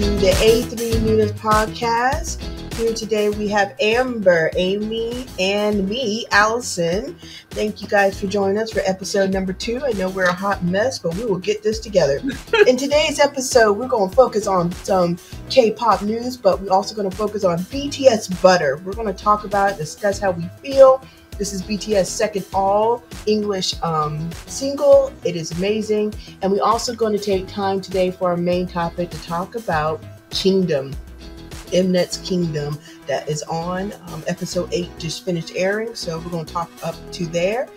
Hello and welcome to the A3 Noonas podcast. Here today we have Amber, Amy, and me, Allison. Thank you guys for joining us for episode number two. I know we're a hot mess, but we will get this together. In today's episode, we're going to focus on some K pop news, but we're also going to focus on BTS Butter. We're going to talk about it, discuss how we feel. This is BTS' second all English um, single. It is amazing. And we're also going to take time today for our main topic to talk about Kingdom. Mnet's Kingdom that is on. Um, episode 8 just finished airing, so we're going to talk up to there.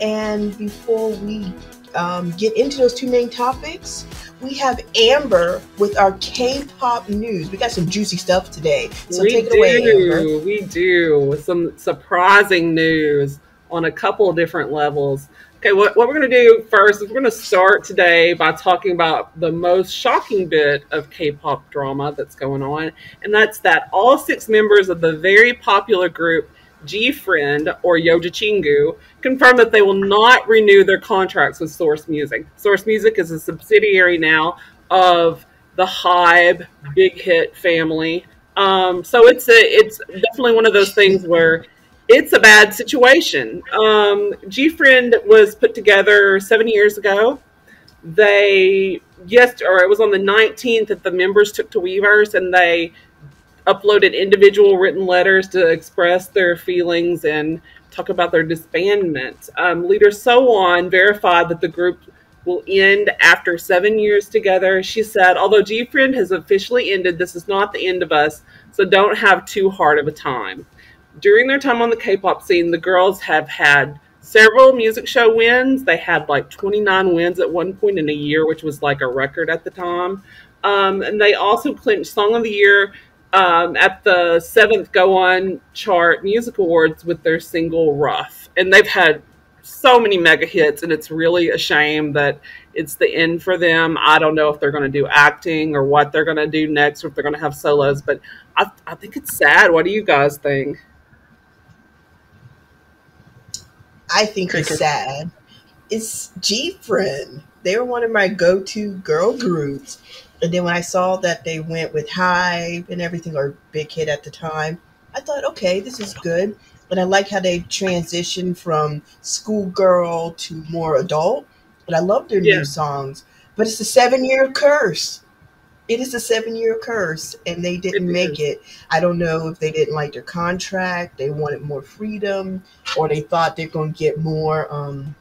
And before we um, get into those two main topics, we have Amber with our K-pop news. We got some juicy stuff today, so we take it do, away, Amber. We do with some surprising news on a couple of different levels. Okay, what, what we're going to do first is we're going to start today by talking about the most shocking bit of K pop drama that's going on, and that's that all six members of the very popular group G Friend or Yeoja Chingu confirmed that they will not renew their contracts with Source Music. Source Music is a subsidiary now of the Hybe Big Hit family. Um, so it's a, it's definitely one of those things where it's a bad situation. Um, G Friend was put together seven years ago. They yes, or it was on the 19th that the members took to Weverse and they uploaded individual written letters to express their feelings and talk about their disbandment. Um, leader on, verified that the group will end after seven years together. She said, although G Friend has officially ended, this is not the end of us, so don't have too hard of a time. During their time on the K pop scene, the girls have had several music show wins. They had like 29 wins at one point in a year, which was like a record at the time. Um, and they also clinched Song of the Year um, at the seventh Gaon chart music awards with their single Rough. And they've had so many mega hits, and it's really a shame that it's the end for them. I don't know if they're going to do acting or what they're going to do next, or if they're going to have solos, but I, I think it's sad. What do you guys think? I think it's sad. It's G Friend. They were one of my go to girl groups. And then when I saw that they went with Hybe and everything, or Big Hit at the time, I thought, okay, this is good. And I like how they transitioned from schoolgirl to more adult. And I love their Yeah. new songs. But it's a seven year curse. It is a seven year curse, and they didn't It make it. I don't know if they didn't like their contract, they wanted more freedom, or they thought they're going to get more um,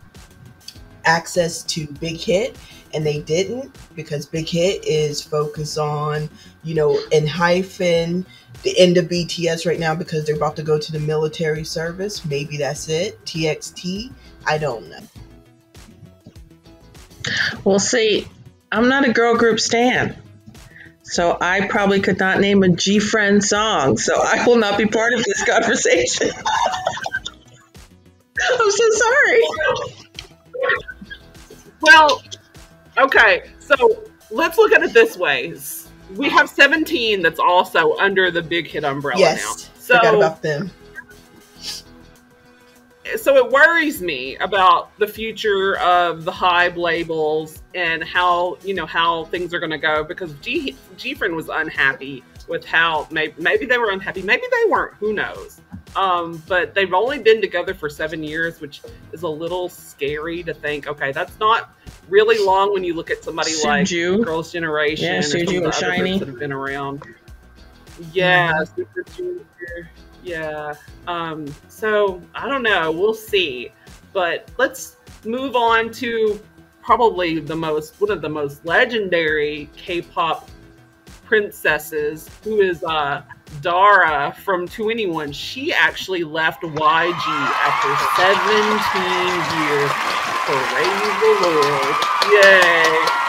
access to Big Hit, and they didn't because Big Hit is focused on, you know, Enhypen the end of BTS right now because they're about to go to the military service. Maybe that's it. TXT. I don't know. Well, see, I'm not a girl group stan. So I probably could not name a G Friend song. So I will not be part of this conversation. I'm so sorry. Well, okay, so let's look at it this way. We have 17 that's also under the big hit umbrella yes. now. Forgot So, about them. so it worries me about the future of the Hybe labels and how you know how things are going to go because G Gfriend was unhappy with how maybe maybe they were unhappy, maybe they weren't. Who knows? Um, but they've only been together for seven years, which is a little scary to think. Okay, that's not really long when you look at somebody like Suju. Girls' Generation Yeah, or some of the and other groups that have been around. Yeah, Yeah. Um, so I don't know. We'll see. But let's move on to probably the most one of the most legendary K-pop princesses, who is uh, Dara from 2NE1. She actually left YG after 17 years. Praise the Lord! Yay!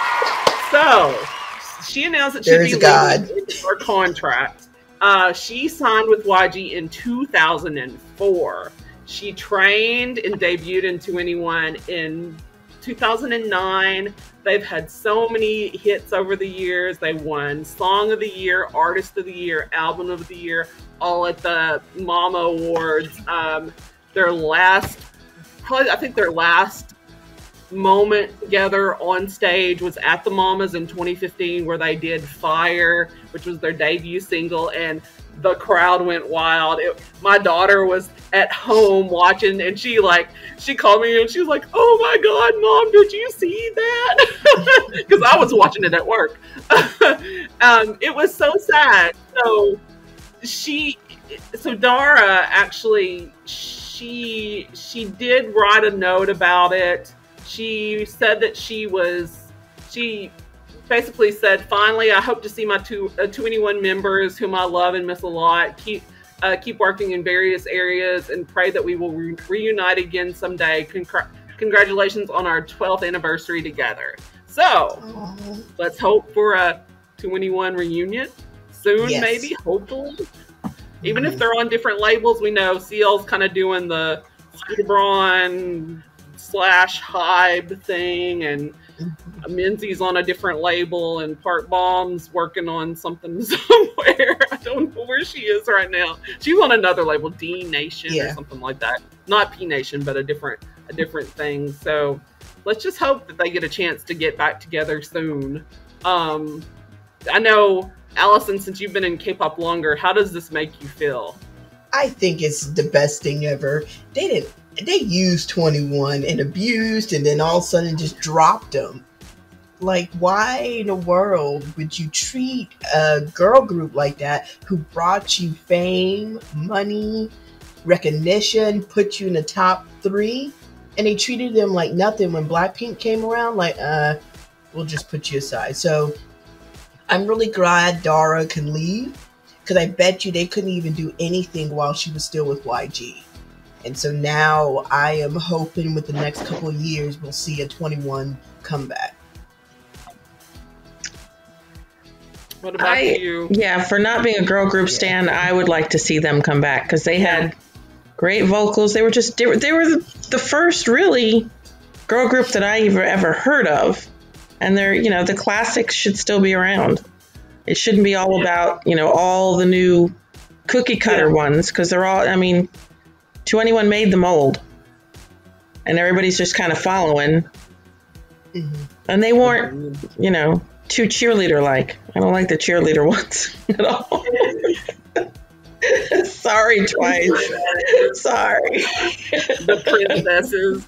So she announced that she'd be God. leaving her contract. Uh, she signed with YG in 2004. She trained and debuted in 2NE1 in 2009. They've had so many hits over the years. They won Song of the Year, Artist of the Year, Album of the Year, all at the Mama Awards. Um, their last, probably, I think their last moment together on stage was at the Mamas in 2015, where they did Fire, which was their debut single, and the crowd went wild. It, my daughter was at home watching, and she like she called me and she was like, "Oh my God, mom, did you see that?" Because I was watching it at work. um, it was so sad. So she, so Dara actually she she did write a note about it she said that she was she basically said finally i hope to see my two uh, 2NE1 members whom i love and miss a lot keep uh, keep working in various areas and pray that we will re- reunite again someday Congr- congratulations on our 12th anniversary together so Aww. let's hope for a 2NE1 reunion soon yes. maybe hopefully even mm-hmm. if they're on different labels we know cl's kind of doing the Braun slash Hybe thing, and mm-hmm. Minzy's on a different label, and Park Bom's working on something somewhere. I don't know where she is right now. She's on another label, D Nation yeah. or something like that. Not P Nation, but a different a different thing. So let's just hope that they get a chance to get back together soon. Um, I know, Allison, since you've been in K-pop longer, how does this make you feel? I think it's the best thing ever. They didn't they used 2NE1 and abused and then all of a sudden just dropped them. Like, why in the world would you treat a girl group like that who brought you fame, money, recognition, put you in the top three, and they treated them like nothing when Blackpink came around? Like, uh, we'll just put you aside. So I'm really glad Dara can leave because I bet you they couldn't even do anything while she was still with YG. And so now I am hoping with the next couple of years we'll see a 2NE1 comeback. What about I, you? Yeah, for not being a girl group stand, I would like to see them come back because they had great vocals. They were just they were, they were the first really girl group that I ever ever heard of, and they're you know the classics should still be around. It shouldn't be all about you know all the new cookie cutter yeah. ones because they're all. I mean, 2NE1 made the mold, and everybody's just kind of following. Mm-hmm. And they weren't, you know, too cheerleader like. I don't like the cheerleader ones at all. Sorry, twice. Sorry. The princesses.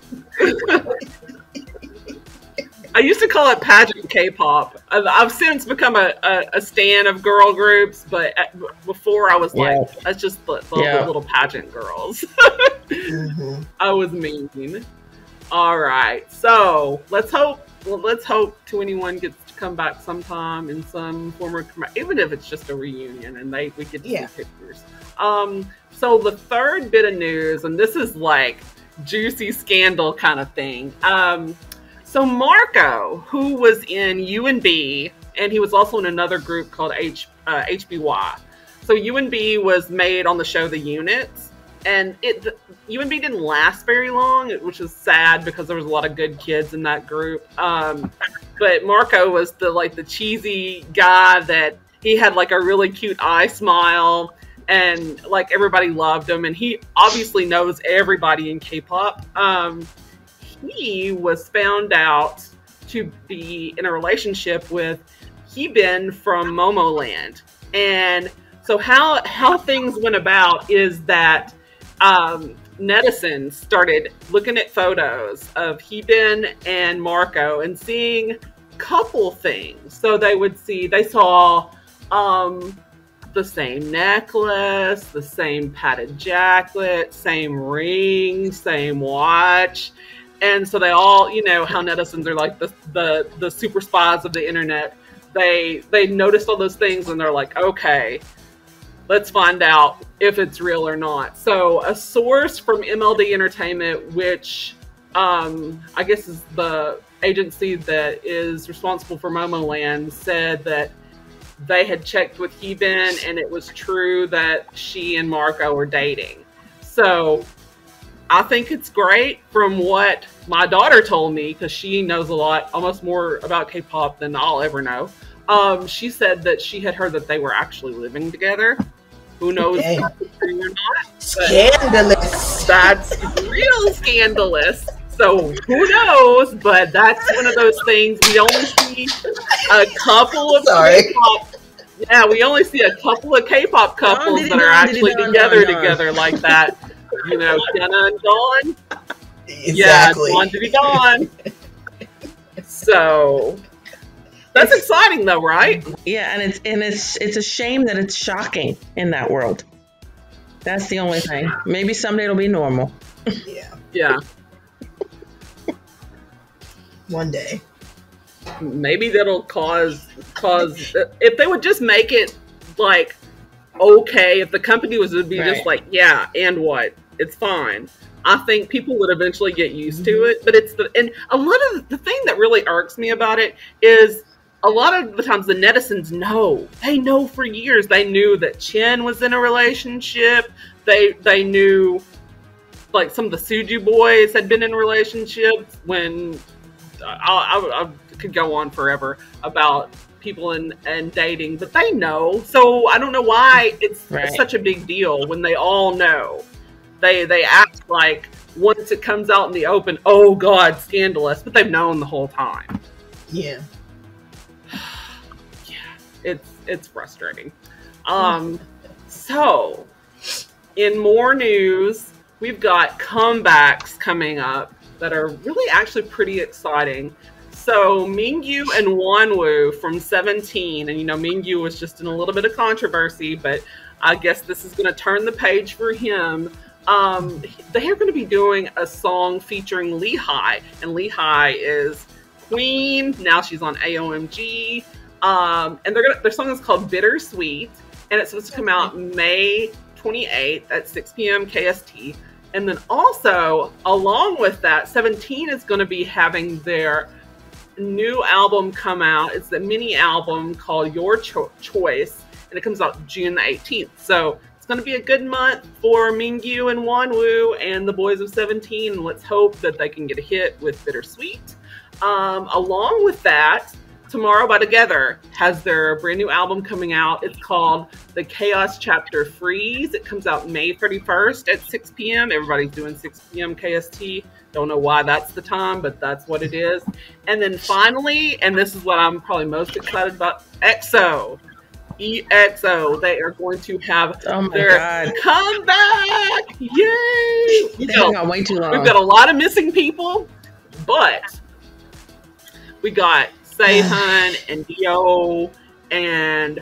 I used to call it pageant K-pop. I've, I've since become a, a, a, stan of girl groups, but at, before I was like, that's just the, the yeah. little pageant girls. mm-hmm. I was mean. All right, so let's hope. Well, let's hope 2NE1 gets to come back sometime in some form or even if it's just a reunion and they we get to yeah. see pictures. Um, so the third bit of news, and this is like juicy scandal kind of thing. Um, so Marco, who was in UNB, and he was also in another group called H, uh, HBY. So UNB was made on the show The Units, and it the, UNB didn't last very long, which is sad because there was a lot of good kids in that group. Um, but Marco was the like the cheesy guy that he had like a really cute eye smile and like everybody loved him and he obviously knows everybody in K-pop. Um, he was found out to be in a relationship with Hyebin from Momoland. And so how how things went about is that um, started looking at photos of Hyebin and Marco and seeing couple things. So they would see they saw um, the same necklace, the same padded jacket, same ring, same watch and so they all you know how netizens are like the the the super spies of the internet. They they noticed all those things and they're like okay let's find out if it's real or not. So a source from mld entertainment which um, i guess is the agency that is responsible for momoland said that they had checked with Hyebin and it was true that she and marco were dating. So I think it's great from what my daughter told me because she knows a lot, almost more about K-pop than I'll ever know. Um, she said that she had heard that they were actually living together. Who knows if true or not? Scandalous. That's real scandalous. So who knows? But that's one of those things we only see a couple of Sorry. K-pop. Yeah, we only see a couple of K-pop couples diddy that are don, actually don, together don, don. together like that. You know, HyunA and Dawn. Exactly. Yeah, Dawn to be Dawn. So that's exciting, though, right? Yeah, and it's and it's it's a shame that it's shocking in that world. That's the only thing. Maybe someday it'll be normal. yeah. Yeah, One day. maybe that'll cause cause if they would just make it like okay if the company was to be just like yeah and what it's fine i think people would eventually get used to mm-hmm. it but it's the and a lot of the thing that really irks me about it is a lot of the times the netizens know they know for years they knew that chen was in a relationship they they knew like some of the suju boys had been in relationships when uh, I, I, I could go on forever about people and, and dating, but they know. So I don't know why it's Right. such a big deal when they all know. They they act like once it comes out in the open, oh god, scandalous, but they've known the whole time. Yeah. Yeah. It's it's frustrating. Um, so in more news, we've got comebacks coming up that are really actually pretty exciting. So Mingyu and Wonwoo from 17, and you know Mingyu was just in a little bit of controversy, but I guess this is going to turn the page for him. Um, they are going to be doing a song featuring Lee Hi, and Lee Hi is Queen. Now she's on AOMG, um, and they're gonna, their song is called Bittersweet, and it's supposed to come out May 28th at 6 p.m. KST. And then also, along with that, 17 is going to be having their new album come out. It's the mini album called Your Cho- Choice, and it comes out June the 18th. So going to be a good month for Mingyu and Wonwoo and the boys of 17. Let's hope that they can get a hit with Bittersweet. Um, along with that, Tomorrow by Together has their brand new album coming out. It's called The Chaos Chapter Freeze. It comes out May 31st at 6 p.m. Everybody's doing 6 p.m. KST. Don't know why that's the time, but that's what it is. And then finally, and this is what I'm probably most excited about EXO. EXO. They are going to have Oh their god. comeback. Yay! They hung way too long. We've got a lot of missing people, but we got Sehun and Dio and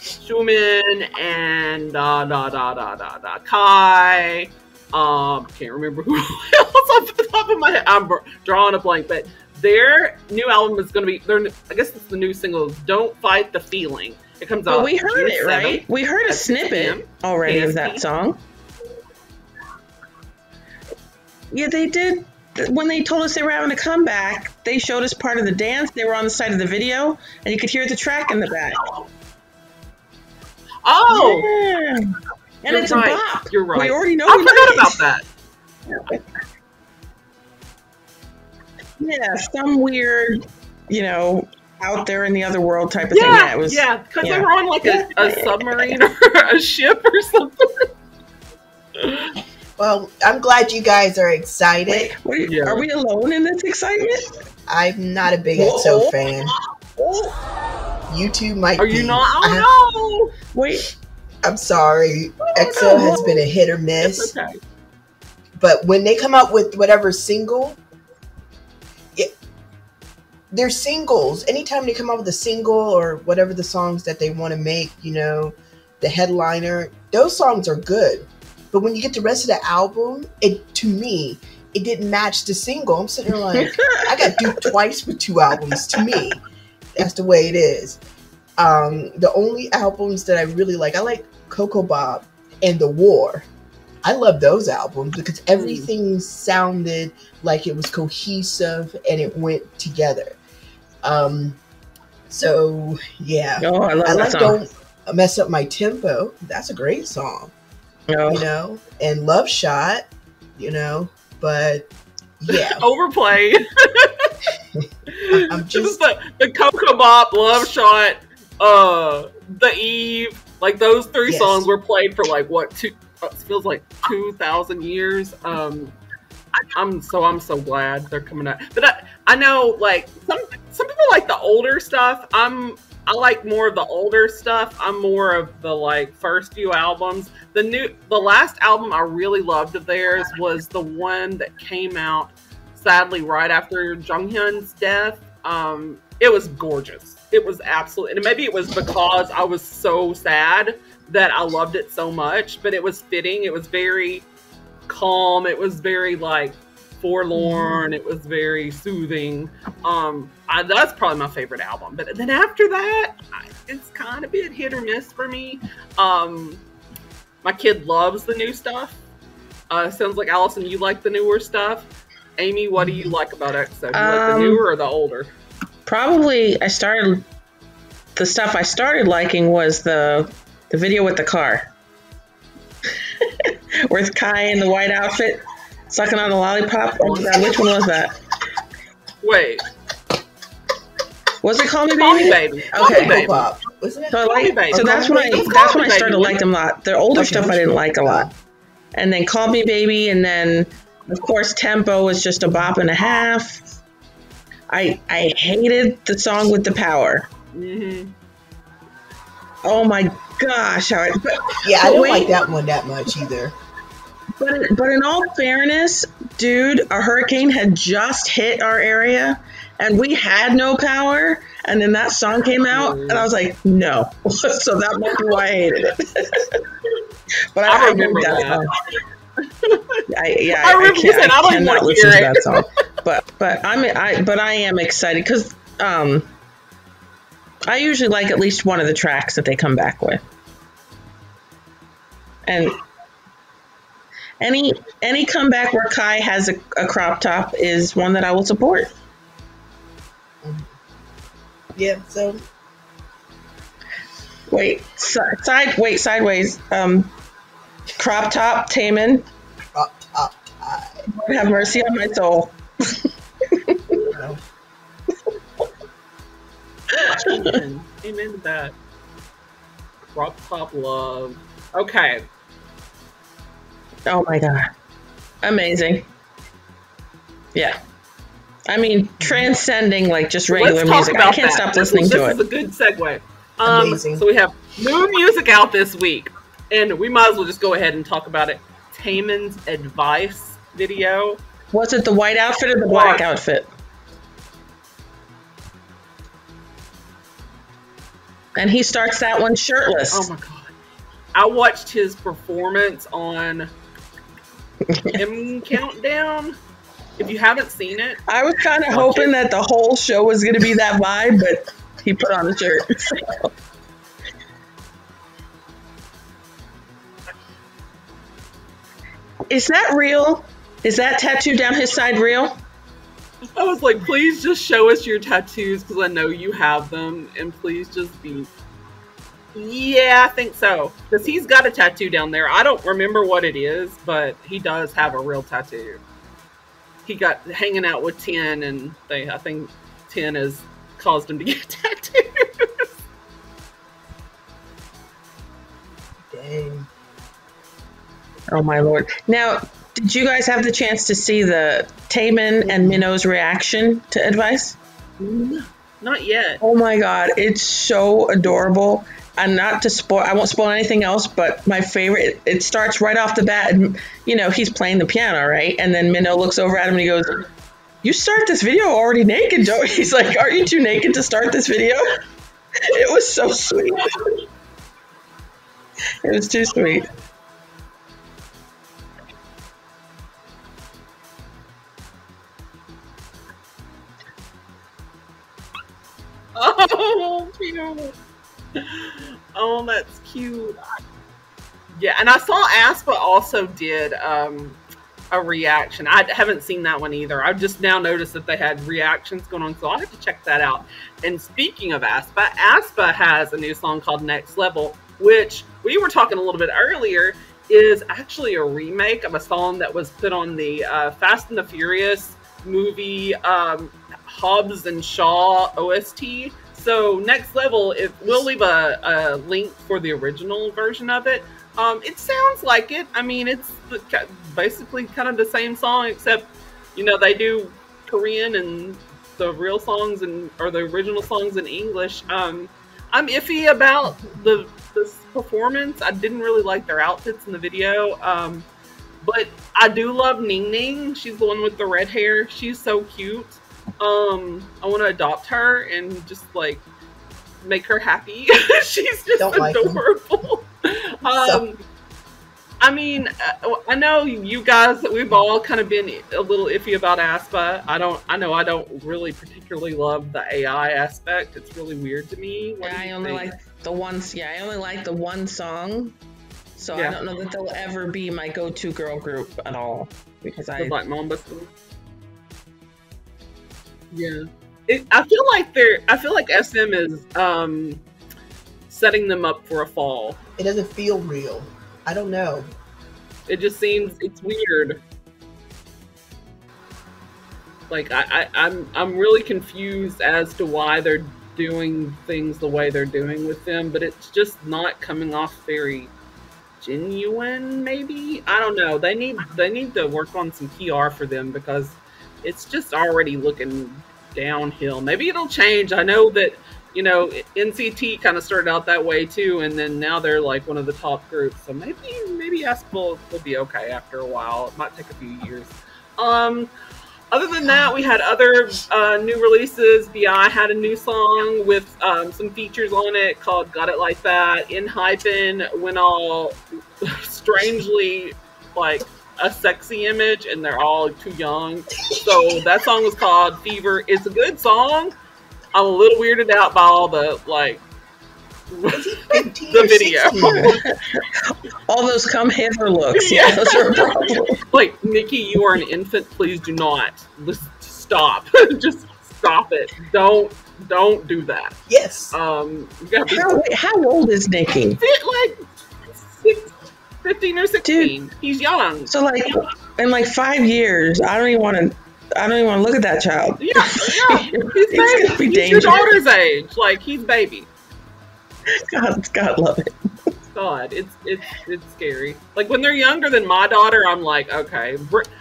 Xiumin and da da da da da da Kai. Um, can't remember who else off the top of my head. I'm drawing a blank, but their new album is going to be. Their, I guess it's the new single. Don't fight the feeling. It comes out. But we heard June it, 7th. right? We heard a snippet already of that song. Yeah, they did. When they told us they were having a comeback, they showed us part of the dance. They were on the side of the video, and you could hear the track in the back. Oh, Yeah. And You're it's right. a bop. You're right. We already know. I forgot about that. Yeah, some weird, you know, out there in the other world type of thing. Yeah, Yeah, it was. yeah, because yeah. they were on like a, a submarine or a ship or something. Well, I'm glad you guys are excited. Wait, wait, Yeah. Are we alone in this excitement? I'm not a big EXO fan. You two might Are be. you not? I- Oh Wait, I'm sorry. Oh, no! EXO has been a hit or It's miss. okay. But when they come out with whatever single, it, they're singles. Anytime they come out with a single or whatever the songs that they want to make, you know, the headliner, those songs are good. But when you get the rest of the album, it to me, it didn't match the single. I'm sitting there like, I got duped twice with two albums. To me, that's the way it is. Um, the only albums that I really like, I like Ko Ko Bop and The War. I love those albums because everything sounded like it was cohesive and it went together. Um, so yeah, oh, I love I like song. "Don't Mess Up My Tempo." That's a great song, Oh. you know, and "Love Shot," you know. But yeah, Overplayed. I'm just just the the Ko Ko Bop, Love Shot, uh, The Eve, like those three Yes. songs were played for like what two? It feels like two thousand years. Um, I'm so I'm so glad they're coming out. But I, I know like some some people like the older stuff. I'm I like more of the older stuff. I'm more of the like first few albums. The new the last album I really loved of theirs was the one that came out sadly right after Jonghyun's death. Um it was gorgeous. It was absolutely and maybe it was because I was so sad that I loved it so much, but it was fitting. It was very calm. It was very like forlorn. It was very soothing. Um, I, that's probably my favorite album. But then after that, I, it's kind of been hit or miss for me. Um, my kid loves the new stuff. Uh, sounds like Allison, you like the newer stuff. Amy, what do you like about EXO? Do you like the Um, newer or the older? Probably I started the stuff I started liking was the the video with the car. with Kai in the white outfit sucking on a lollipop. Oh my god, which one was that? Wait, Was it Call Me Call Me Baby? Baby. Okay. Call Me Baby. Pop, wasn't it? So I Call Me like Baby. so that's when I that's when I started to like them a lot. Their older Okay, stuff I didn't like a lot. And then Call Me Baby and then of course Tempo was just a bop and a half. I I hated the song with the power. hmm Oh my gosh! How I, but, Yeah, I but don't wait, like that one that much either. But but in all fairness, dude, a hurricane had just hit our area, and we had no power. And then that song came out, and I was like, no. so that must be why I hated it. but I, I remember that, that. song. I, yeah, I, I, I can't, I "I cannot listen to that song. But but I'm I but I am excited because um, I usually like at least one of the tracks that they come back with, and any any comeback where Kai has a, a crop top is one that I will support. Yeah, so Wait, si- side wait sideways. Um, crop top, Taemin, Crop top tie. have mercy on my soul. you. Amen. Amen to that. Crop top love. Okay. Oh my god. Amazing. Yeah. I mean, transcending like just regular music. I can't that. stop This listening is- to this is a good segue. Um, Amazing. so we have new music out this week, and we might as well just go ahead and talk about it. Taemin's advice video. Was it the white outfit or the black outfit? And he starts that one shirtless. Oh my god! I watched his performance on M Countdown. If you haven't seen it, I was kind of hoping it. that the whole show was going to be that vibe, but he put on a shirt. So. Is that real? Is that tattoo down his side real? I was like, please just show us your tattoos because I know you have them, and please just be. Yeah, I think so. Because he's got a tattoo down there. I don't remember what it is, but he does have a real tattoo. He got hanging out with Ten, and they, I think Ten has caused him to get tattoos. Dang. Oh my lord! Now, did you guys have the chance to see the Taemin and Minho's reaction to advice? Not yet. Oh my god, it's so adorable. And not to spoil, I won't spoil anything else, but my favorite, it, starts right off the bat. And, you know, he's playing the piano, right? And then Minho looks over at him and he goes, You start this video already naked, Joe. He's like, Are you too naked to start this video? It was so sweet. It was too sweet. Oh, cute. Oh, that's cute. Yeah, and I saw aespa also did um, a reaction. I haven't seen that one either. I've just now noticed that they had reactions going on, so I'll have to check that out. And speaking of aespa, aespa has a new song called Next Level, which we were talking a little bit earlier is actually a remake of a song that was put on the uh, Fast and the Furious movie um, Hobbs and Shaw OST. So next level, if we'll leave a, a link for the original version of it. Um, it sounds like it. I mean, it's basically kind of the same song, except you know they do Korean and the real songs and or the original songs in English. Um, I'm iffy about the this performance. I didn't really like their outfits in the video. Um, but I do love Ning Ning. She's the one with the red hair. She's so cute. Um, I want to adopt her and just like make her happy. She's just Don't like adorable. um, I mean, uh, I know you guys. We've all kind of been a little iffy about aespa. I don't. I know I don't really particularly love the AI aspect. It's really weird to me. What Yeah, I only think? like the one. Yeah, I only like the one song. So I don't know that they'll ever be my go-to girl group at all because the I Black Mamba song. Yeah, it, I feel like they're. I feel like SM is um setting them up for a fall. It doesn't feel real. I don't know. It just seems it's weird. Like I, I, I'm I'm really confused as to why they're doing things the way they're doing with them, but it's just not coming off very genuine. Maybe I don't know. They need they need to work on some PR for them because it's just already looking downhill. Maybe it'll change. I know that you know NCT kind of started out that way too, and then now they're like one of the top groups. So maybe maybe aespa will, will be okay after a while. It might take a few years. Um, other than that, we had other uh, new releases. B.I. had a new song with um, some features on it called "Got It Like That." Enhypen went all strangely like a sexy image, and they're all too young. So that song was called "Fever." It's a good song. I'm a little weirded out by all the like The video. all those come hither looks. Yeah, those are a problem. like Ni-ki, you are an infant. Please do not. Just stop. Just stop it. Don't don't do that. Yes. Um, you gotta be How, how old is Ni-ki? like six, 15 or 16. He's young. So like in like five years, I don't even want to. I don't even want to look at that child. Yeah, yeah. He's baby. gonna be he's dangerous. your daughter's age. Like he's baby. God, God love it. God, it's it's it's scary. Like when they're younger than my daughter, I'm like, okay,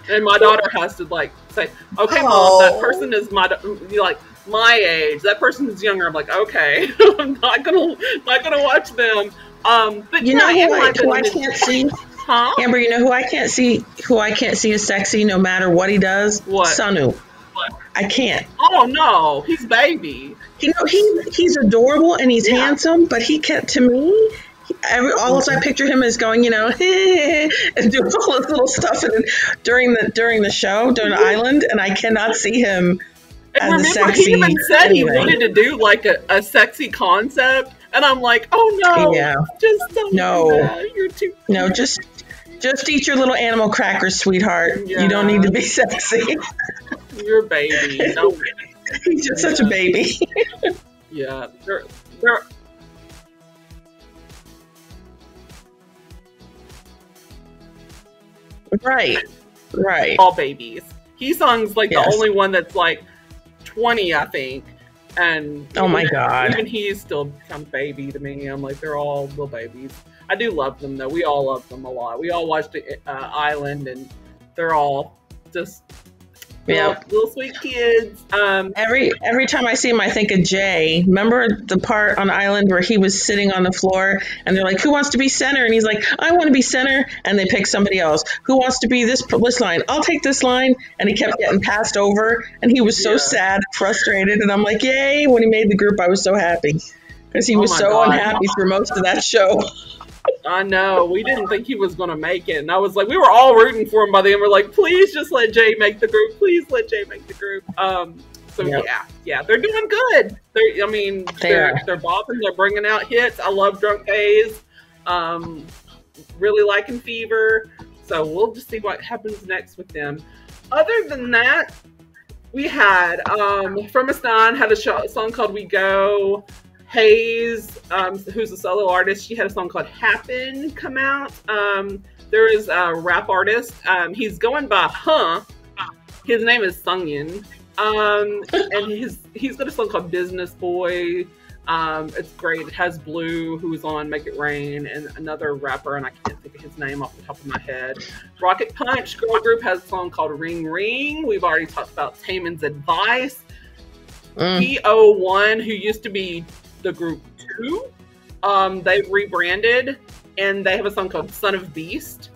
and my daughter has to like say, okay, mom, that Oh. person is my you're mm, like my age. That person is younger. I'm like, okay, I'm not gonna not gonna watch them. Um, but You know who I, who I can't see? huh? Amber, you know who I can't see? Who I can't see is sexy no matter what he does? What? Sunoo. What? I can't. Oh no, he's baby. You know, he he's adorable and he's Yeah. handsome, but he can't. To me, he- every, all I picture him is going, you know, and doing all this little stuff, and during the during the show, during the island, and I cannot see him. And remember, he even said he wanted to do like a, a sexy concept, and I'm like, oh no, Yeah. just don't No. You're too. No, just just eat your little animal crackers, sweetheart. You don't need to be sexy. You're a baby. Don't he's just such a baby. Yeah, they're they're right, right. all babies. He song's like Yes. the only one that's like twenty, I think. And Oh my even- God. even he's still of baby to me. I'm like they're all little babies. I do love them though. We all love them a lot. We all watched uh, I-LAND, and they're all just Yeah. little sweet kids. Um, Every every time I see him, I think of Jay. Remember the part on I-LAND where he was sitting on the floor, and they're like, "Who wants to be center?" And he's like, "I want to be center," and they pick somebody else. Who wants to be this this line? I'll take this line, and he kept getting passed over, and he was so Yeah. sad, frustrated, and I'm like, "Yay!" When he made the group, I was so happy because he Oh was my so God. unhappy for most of that show. I know. We didn't think he was going to make it. And I was like, we were all rooting for him by the end. We're like, please just let Jay make the group. Please let Jay make the group. Um, so Yep. yeah, yeah, they're doing good. They're, I mean, They they're, are. they're bopping. They're bringing out hits. I love Drunk-Dazed. Um, really liking Fever. So we'll just see what happens next with them. Other than that, we had um, From a had a, show, a song called We Go. Heize, um, who's a solo artist, she had a song called Happen come out. Um, there is a rap artist. Um, he's going by Huh. His name is Sungin. Um, and his he's got a song called Business Boy. Um, it's great. It has Blue, who's on Make It Rain, and another rapper, and I can't think of his name off the top of my head. Rocket Punch girl group has a song called Ring Ring. We've already talked about Taemin's Advice. Mm. TO1, who used to be the group TOO, um, they've rebranded, and they have a song called Son of Beast.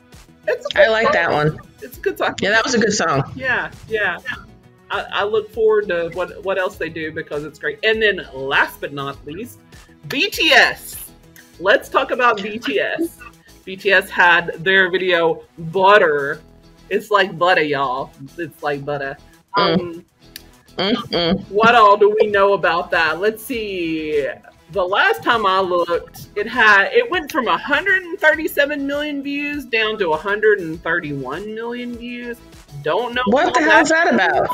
It's I like song. that one. It's a good song. Yeah, that was a good song. Yeah, yeah. I, I look forward to what what else they do because it's great. And then last but not least, BTS. Let's talk about BTS. BTS had their video Butter. It's like butter, y'all. It's like butter. Um, Mm-mm. what all do we know about that? Let's see. The last time I looked, it had it went from 137 million views down to 131 million views. Don't know What the how hell's that about?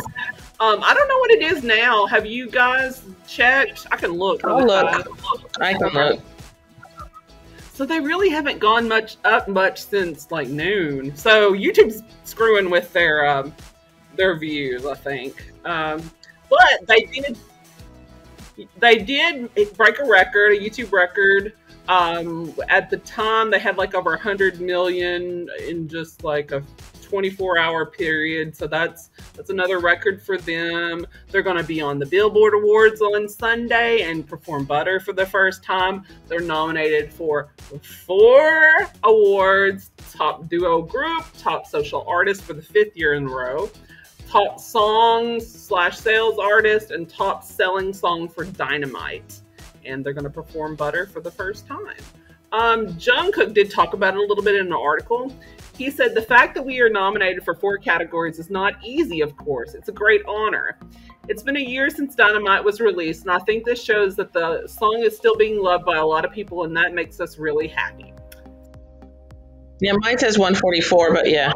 Um, I don't know what it is now. Have you guys checked? I can look. I'll really look. I can look. So they really haven't gone much up much since like noon. So YouTube's screwing with their um, their views, I think. Um, but they did they did break a record, a YouTube record. Um, at the time, they had like over 100 million in just like a 24 hour period. So that's that's another record for them. They're going to be on the Billboard Awards on Sunday and perform Butter for the first time. They're nominated for four awards: Top Duo Group, Top Social Artist for the fifth year in a row, Top Songs slash Sales Artist, and Top Selling Song for Dynamite. And they're going to perform Butter for the first time. Um, Jungkook did talk about it a little bit in an article. He said the fact that we are nominated for four categories is not easy, of course. It's a great honor. It's been a year since Dynamite was released, and I think this shows that the song is still being loved by a lot of people, and that makes us really happy. Yeah, mine says 144, but yeah.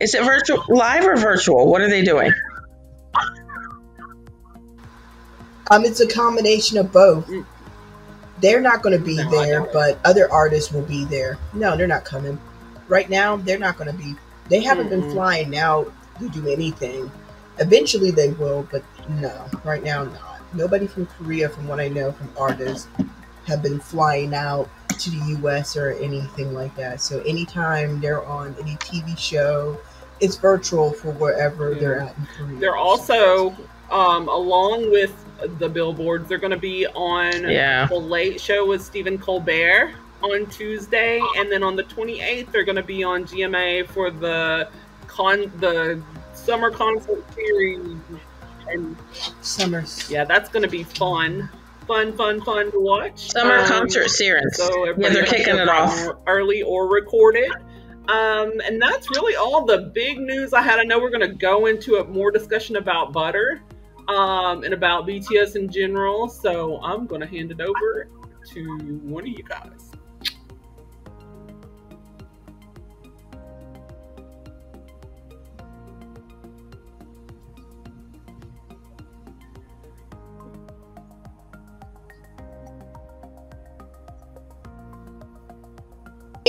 Is it virtual live or virtual? What are they doing? Um, it's a combination of both. They're not going to be No, there, but other artists will be there. No, they're not coming. Right now, they're not going to be. They haven't been Mm-mm. flying out to do anything. Eventually, they will, but no, right now, not. Nobody from Korea, from what I know from artists, have been flying out to the U.S. or anything like that. So anytime they're on any TV show, it's virtual for wherever they're at in Korea. They're also, um, along with the billboards, they're going to be on Yeah. the Late Show with Stephen Colbert on Tuesday, and then on the 28th, they're going to be on GMA for the con the summer concert series. And Summers. yeah, that's going to be fun, fun, fun, fun to watch. Summer Um, concert series. So yeah, they're kicking it off. early or recorded. Um, and that's really all the big news I had. I know we're going to go into a more discussion about butter um, and about BTS in general. So I'm going to hand it over to one of you guys.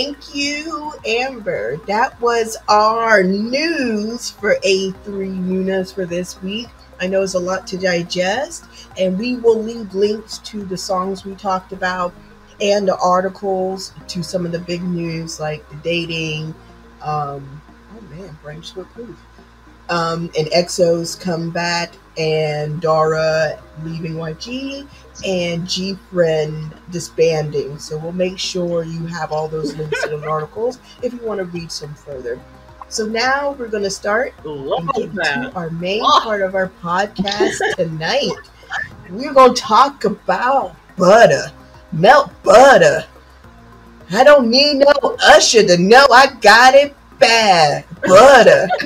Thank you, Amber. That was our news for A3 Noonas for this week. I know it's a lot to digest, and we will leave links to the songs we talked about and the articles to some of the big news like the dating. Um, oh man, brain swift proof. Um, and EXO's comeback, and Dara leaving YG, and G Friend disbanding. So we'll make sure you have all those links in the articles if you want to read some further. So now we're going to start and get into our main Oh. part of our podcast tonight. We're going to talk about butter, melt butter. I don't need no usher to know I got it bad. Butter.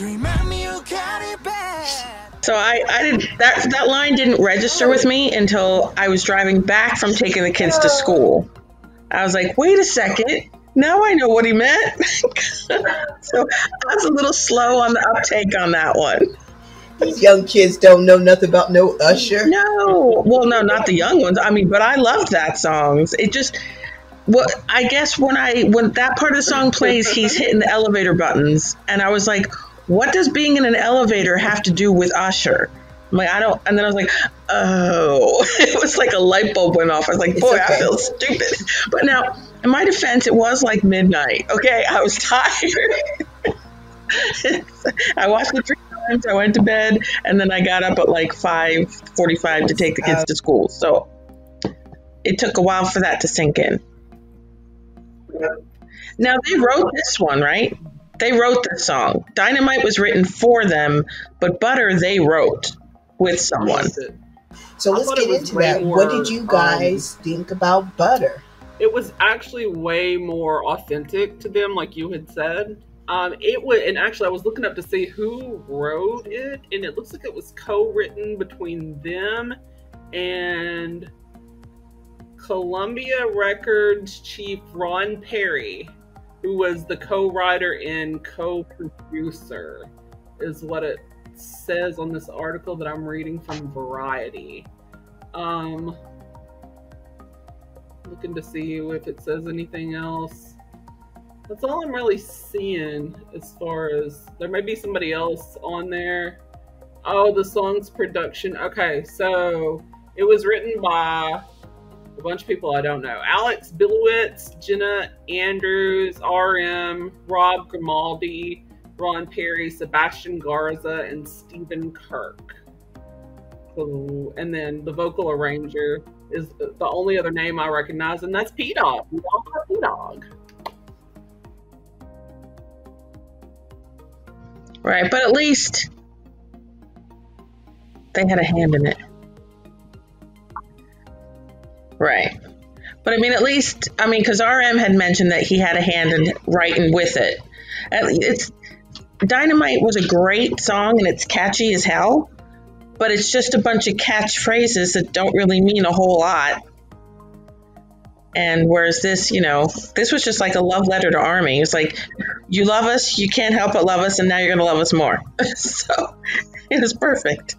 no other. Don't need no usher to remind me you got it bad. So I, I didn't that that line didn't register with me until I was driving back from taking the kids to school. I was like, wait a second. Now I know what he meant. so I was a little slow on the uptake on that one. These young kids don't know nothing about no usher. No, well, no, not the young ones. I mean, but I loved that song. It just, well, I guess when I when that part of the song plays, he's hitting the elevator buttons, and I was like, "What does being in an elevator have to do with Usher?" I'm like, I don't. And then I was like, "Oh!" it was like a light bulb went off. I was like, "Boy, okay. I feel stupid." But now, in my defense, it was like midnight. Okay, I was tired. I watched it three times. I went to bed, and then I got up at like five forty-five to take the kids oh. to school. So it took a while for that to sink in. Now they wrote this one, right? They wrote this song. Dynamite was written for them, but Butter they wrote with someone. So let's get into way that. what did you guys think about Butter? it was actually way more authentic to them, like you had said. Um, it would, and actually, I was looking up to see who wrote it, and it looks like it was co-written between them and Columbia Records chief Ron Perry, who was the co-writer and co-producer, is what it says on this article that I'm reading from Variety. Um, looking to see if it says anything else. That's all I'm really seeing as far as there may be somebody else on there. Oh, the song's production. Okay, so it was written by a bunch of people I don't know. Alex Bilowitz, Jenna Andrews, RM, Rob Grimaldi, Ron Perry, Sebastian Garza, and Stephen Kirk. So, and then the vocal arranger is the only other name I recognize, and that's Pdogg. We all have Pdogg. Right, but at least they had a hand in it. Right. But I mean, at least, I mean, because RM had mentioned that he had a hand in writing with it. It's Dynamite was a great song and it's catchy as hell, but it's just a bunch of catchphrases that don't really mean a whole lot. And whereas this, you know, this was just like a love letter to Army. It's like, you love us, you can't help but love us, and now you're going to love us more. so it was perfect.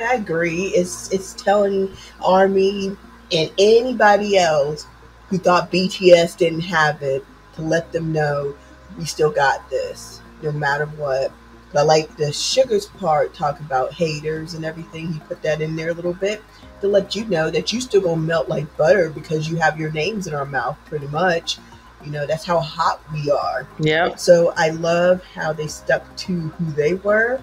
I agree. It's it's telling Army and anybody else who thought BTS didn't have it to let them know we still got this, no matter what. But I like the Suga's part, talk about haters and everything. He put that in there a little bit to let you know that you still gonna melt like butter because you have your names in our mouth, pretty much. You know that's how hot we are. Yep. So I love how they stuck to who they were.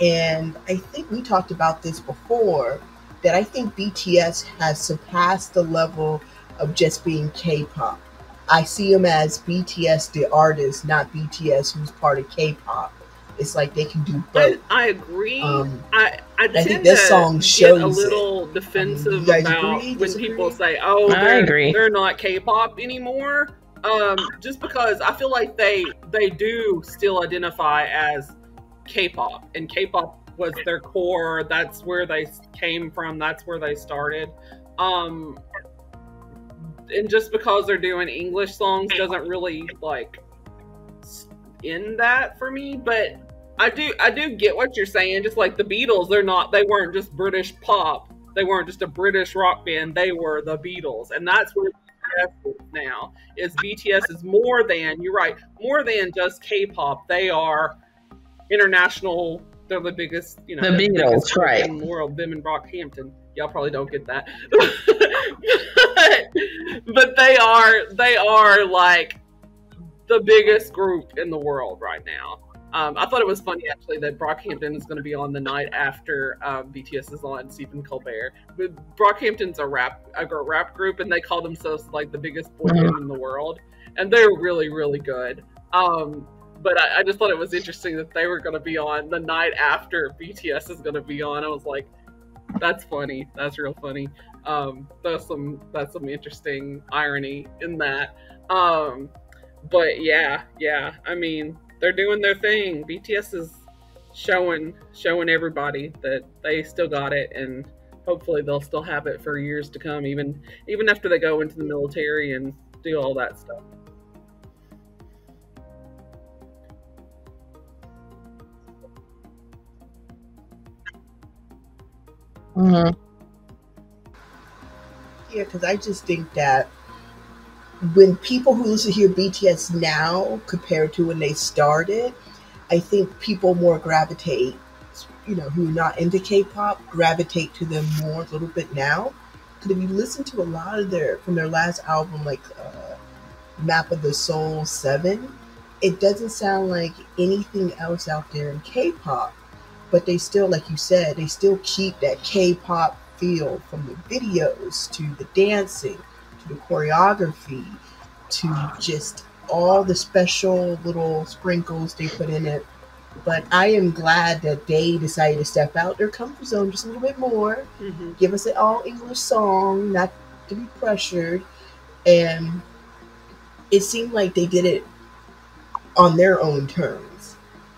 And I think we talked about this before that I think BTS has surpassed the level of just being K pop. I see them as BTS, the artist, not BTS, who's part of K pop. It's like they can do both. I agree. Um, I, I, think tend this to song get shows a it. little defensive you guys about agree, when disagree? people say, "Oh, I they're, agree. they're not K-pop anymore." Um, just because I feel like they they do still identify as K-pop, and K-pop was their core. That's where they came from. That's where they started. Um, and just because they're doing English songs doesn't really like end that for me. But I do I do get what you're saying. Just like the Beatles, they're not they weren't just British pop. They weren't just a British rock band. They were the Beatles, and that's where now. Is BTS is more than you're right, more than just K-pop. They are international. They're the biggest, you know, The they're Beatles, right. in the world. Them and Brockhampton. Y'all probably don't get that, but they are they are like the biggest group in the world right now. Um, I thought it was funny actually that Brockhampton is going to be on the night after um, BTS is on Stephen Colbert. But Brockhampton's a rap a rap group, and they call themselves like the biggest boy band in the world, and they're really really good. Um, but I, I just thought it was interesting that they were going to be on the night after BTS is going to be on. I was like, that's funny. That's real funny. Um, that's some that's some interesting irony in that. Um, but yeah, yeah. I mean, they're doing their thing. BTS is showing showing everybody that they still got it, and hopefully they'll still have it for years to come, even even after they go into the military and do all that stuff. Hmm Yeah, because I just think that when people who listen to hear BTS now compared to when they started, I think people more gravitate, you know, who are not into K-pop gravitate to them more a little bit now. Because if you listen to a lot of their from their last album, like uh, Map of the Soul Seven, it doesn't sound like anything else out there in K-pop. But they still, like you said, they still keep that K-pop feel from the videos to the dancing to the choreography to just all the special little sprinkles they put in it. But I am glad that they decided to step out their comfort zone just a little bit more, Mhm. give us an all English song, not to be pressured. And it seemed like they did it on their own terms.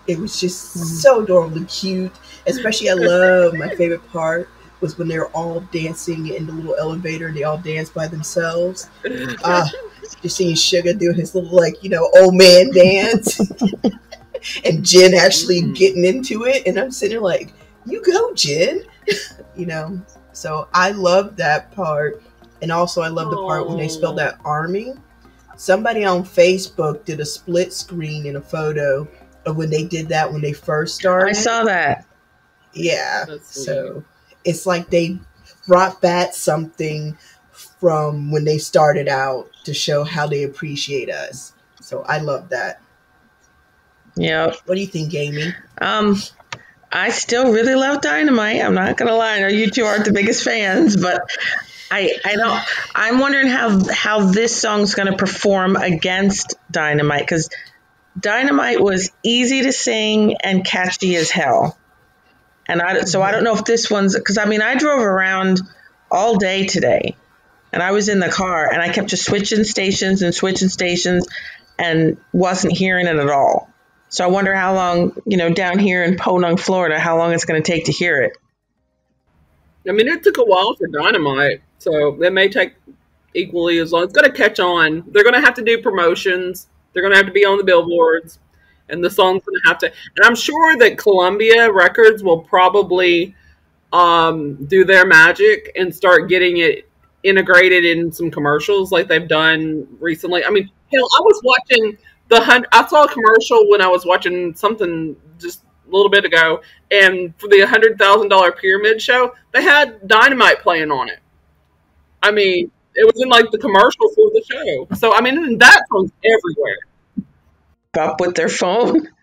It was just Mhm. so adorably cute. Especially, I love my favorite part was when they were all dancing in the little elevator and they all danced by themselves. Ah, just seeing Suga doing his little like you know old man dance, and Jin actually Mhm. getting into it, and I'm sitting there like, "You go, Jin," you know. So I love that part, and also I love the part when they spelled that army. Somebody on Facebook did a split screen in a photo when they did that when they first started. I saw that. Yeah. That's So it's like they brought back something from when they started out to show how they appreciate us. So I love that. Yeah. What do you think, Amy? Um, I still really love Dynamite. I'm not gonna lie. I know you two aren't the biggest fans, but I I don't. I'm wondering how how this song's gonna perform against Dynamite because Dynamite was easy to sing and catchy as hell. And I so I don't know if this one's because I mean I drove around all day today, and I was in the car and I kept just switching stations and switching stations, and wasn't hearing it at all. So I wonder how long, you know, down here in Ponung, Florida, how long it's going to take to hear it. I mean, it took a while for Dynamite, so it may take equally as long. It's going to catch on. They're going to have to do promotions. They're going to have to be on the billboards, and the song's going to have to. And I'm sure that Columbia Records will probably um, do their magic and start getting it integrated in some commercials like they've done recently. I mean, hell, I was watching the hun- I saw a commercial when I was watching something just a little bit ago, and for the hundred thousand dollar pyramid show, they had dynamite playing on it. I mean, it was in like the commercial for the show. So I mean, that song's everywhere. Up with their phone.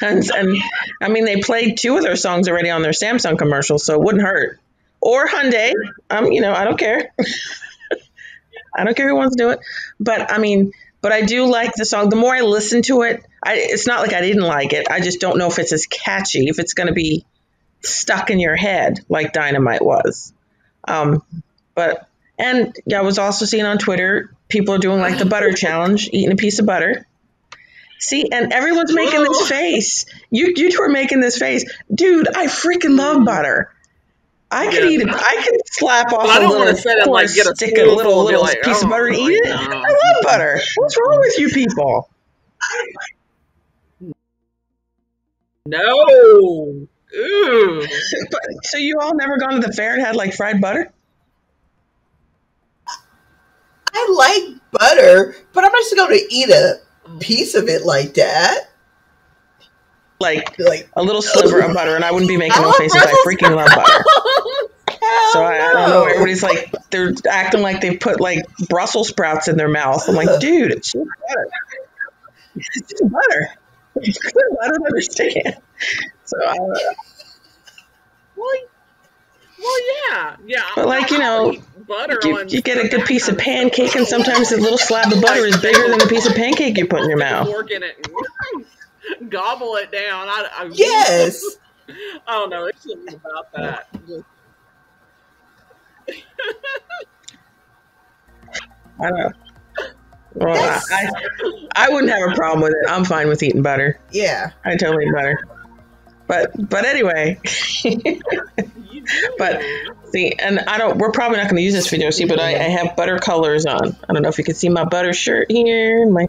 And, and I mean, they played two of their songs already on their Samsung commercial, so it wouldn't hurt. Or Hyundai. Um, you know, I don't care. I don't care who wants to do it. But I mean, but I do like the song. The more I listen to it, I, it's not like I didn't like it. I just don't know if it's as catchy, if it's going to be stuck in your head like Dynamite was. Um, but and yeah, I was also seeing on Twitter people are doing like the butter challenge, eating a piece of butter. See, and everyone's making Oh. this face. You you two are making this face, dude. I freaking love butter. I could Yeah. eat it. I could slap off I a little sit and, like, get a stick, a little little like, piece of "Oh, butter and eat it. no." I love butter. What's wrong with you people? No. Ooh. But, so you all never gone to the fair and had like fried butter? I like butter, but I'm not just going to eat a piece of it like that. Like Like, a little sliver of butter, and I wouldn't be making no faces. I freaking love butter. So I, I don't know. Everybody's like they're acting like they put like Brussels sprouts in their mouth. I'm like, dude, it's just butter. It's just butter. I don't understand. So I don't know. Well, well, yeah, yeah. But, like, you know, butter you, on you get a good piece of pancake, and sometimes a little slab of butter is bigger than the piece of pancake you put in your mouth. Fork in it and gobble it down. I, I, Yes. I don't know. It's something about that. I don't know. Well, I, I, I wouldn't have a problem with it. I'm fine with eating butter. Yeah. I totally eat butter. But but anyway, you do. But- see, and I don't. We're probably not going to use this video. See, but I, I have butter colors on. I don't know if you can see my butter shirt here. My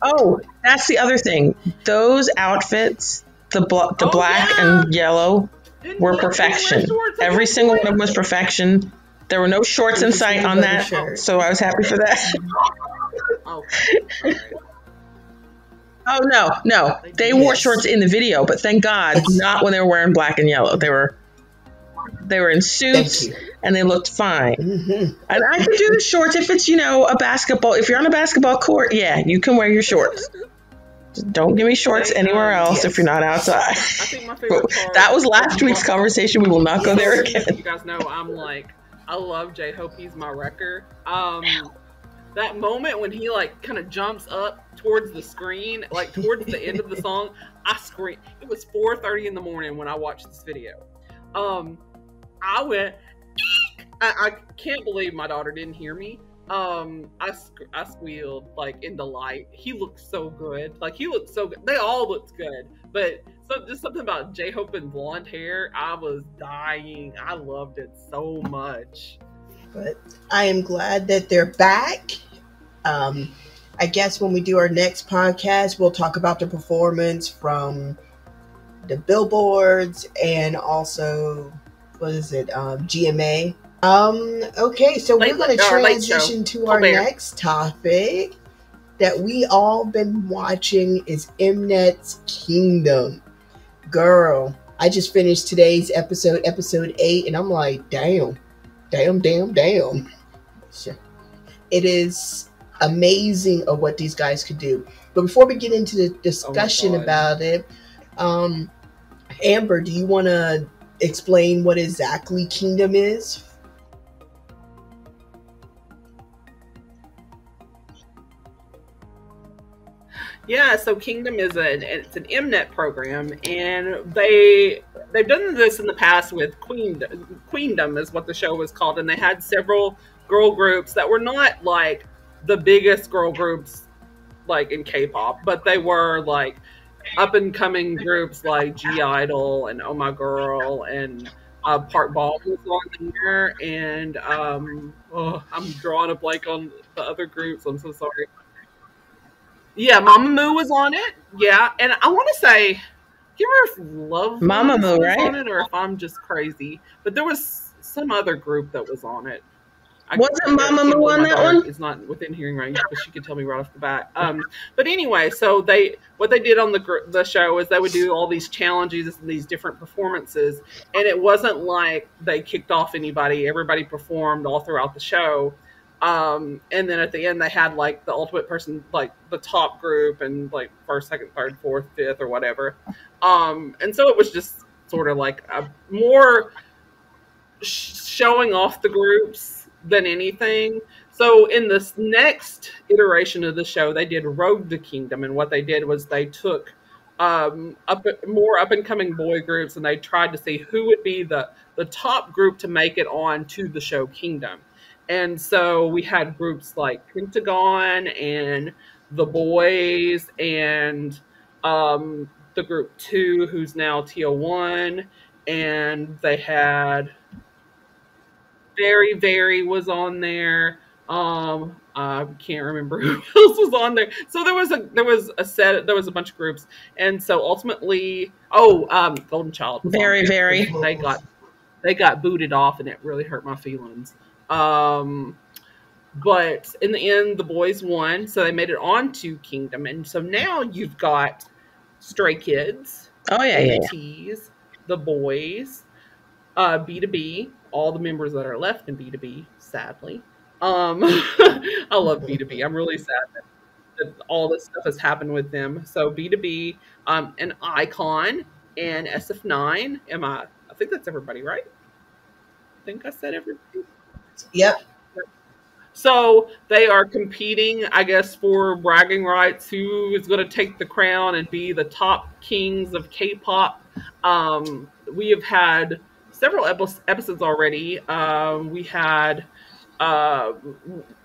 oh, that's the other thing. Those outfits, the bl- the Oh, black yeah. and yellow, Didn't were he- didn't he wear perfection. Every single one of them was perfection. There were no shorts in sight on that, shirt. so I was happy for that. Oh. Oh no, no, they wore shorts in the video, but thank God, not when they were wearing black and yellow. They were, they were in suits and they looked fine. Mhm. And I can do the shorts if it's you know a basketball. If you're on a basketball court, yeah, you can wear your shorts. Don't give me shorts anywhere else if you're not outside. I think my favorite part. that was last week's conversation. We will not go there again. You guys know I'm like, I love J Hope. He's my wrecker. Um, that moment when he like kind of jumps up towards the screen, like towards the end of the song, I scream. It was 4:30 in the morning when I watched this video. Um, I went. I, I can't believe my daughter didn't hear me. Um, I I squealed like in delight. He looked so good. Like he looked so good. They all looked good, but so just something about J Hope and blonde hair. I was dying. I loved it so much. But I am glad that they're back. Um, I guess when we do our next podcast, we'll talk about the performance from the billboards and also what is it, um, GMA. Um, okay, so Late- we're going to or late show. transition to our Colbert. next topic that we all been watching is Mnet's Kingdom. Girl, I just finished today's episode, episode eight, and I'm like, damn, damn, damn, damn. It is amazing of what these guys could do. But before we get into the discussion God. about it, um, Amber, do you want to explain what exactly Kingdom is? Yeah, so Kingdom is an it's an Mnet program, and they they've done this in the past with Queen Queendom is what the show was called, and they had several girl groups that were not like the biggest girl groups like in K-pop, but they were like up and coming groups like (G)I-DLE and Oh My Girl and uh, Park Bom was on there, and um, oh, I'm drawing a blank on the other groups. I'm so sorry. Yeah, Mamamoo was on it. Yeah, and I want to say, give her if Love Mamamoo, right? on it, or if I'm just crazy. But there was some other group that was on it. I Wasn't Mama. Moo on that one? Is not within hearing range, but she could tell me right off the bat. Um, but anyway, so they what they did on the the show is they would do all these challenges and these different performances, and it wasn't like they kicked off anybody. Everybody performed all throughout the show. Um, and then at the end, they had like the ultimate person, like the top group, and like first, second, third, fourth, fifth, or whatever. Um, and so it was just sort of like a more showing off the groups than anything. So in this next iteration of the show, they did Road to Kingdom, and what they did was they took um, up more up and coming boy groups, and they tried to see who would be the the top group to make it on to the show Kingdom. And so we had groups like Pentagon and the Boyz and um, the group TOO, who's now TO1, and they had VERIVERY was on there. Um i can't remember who else was on there. So there was a there was a set there was a bunch of groups. And so ultimately oh um golden child Very, very. they got they got booted off and it really hurt my feelings. Um but in the end the Boyz won. So they made it on to kingdom. And so now you've got stray kids Oh yeah, yeah, yeah. The Boyz, uh, BTOB, all the members that are left in BTOB, sadly. Um, I love BTOB. I'm really sad that, that all this stuff has happened with them. So BTOB, um, an iKON and SF9. Am I? I think that's everybody, right? I think I said everybody. Yep. So they are competing, I guess, for bragging rights. Who is going to take the crown and be the top kings of K-pop? Um, we have had several episodes already. Um, we had uh,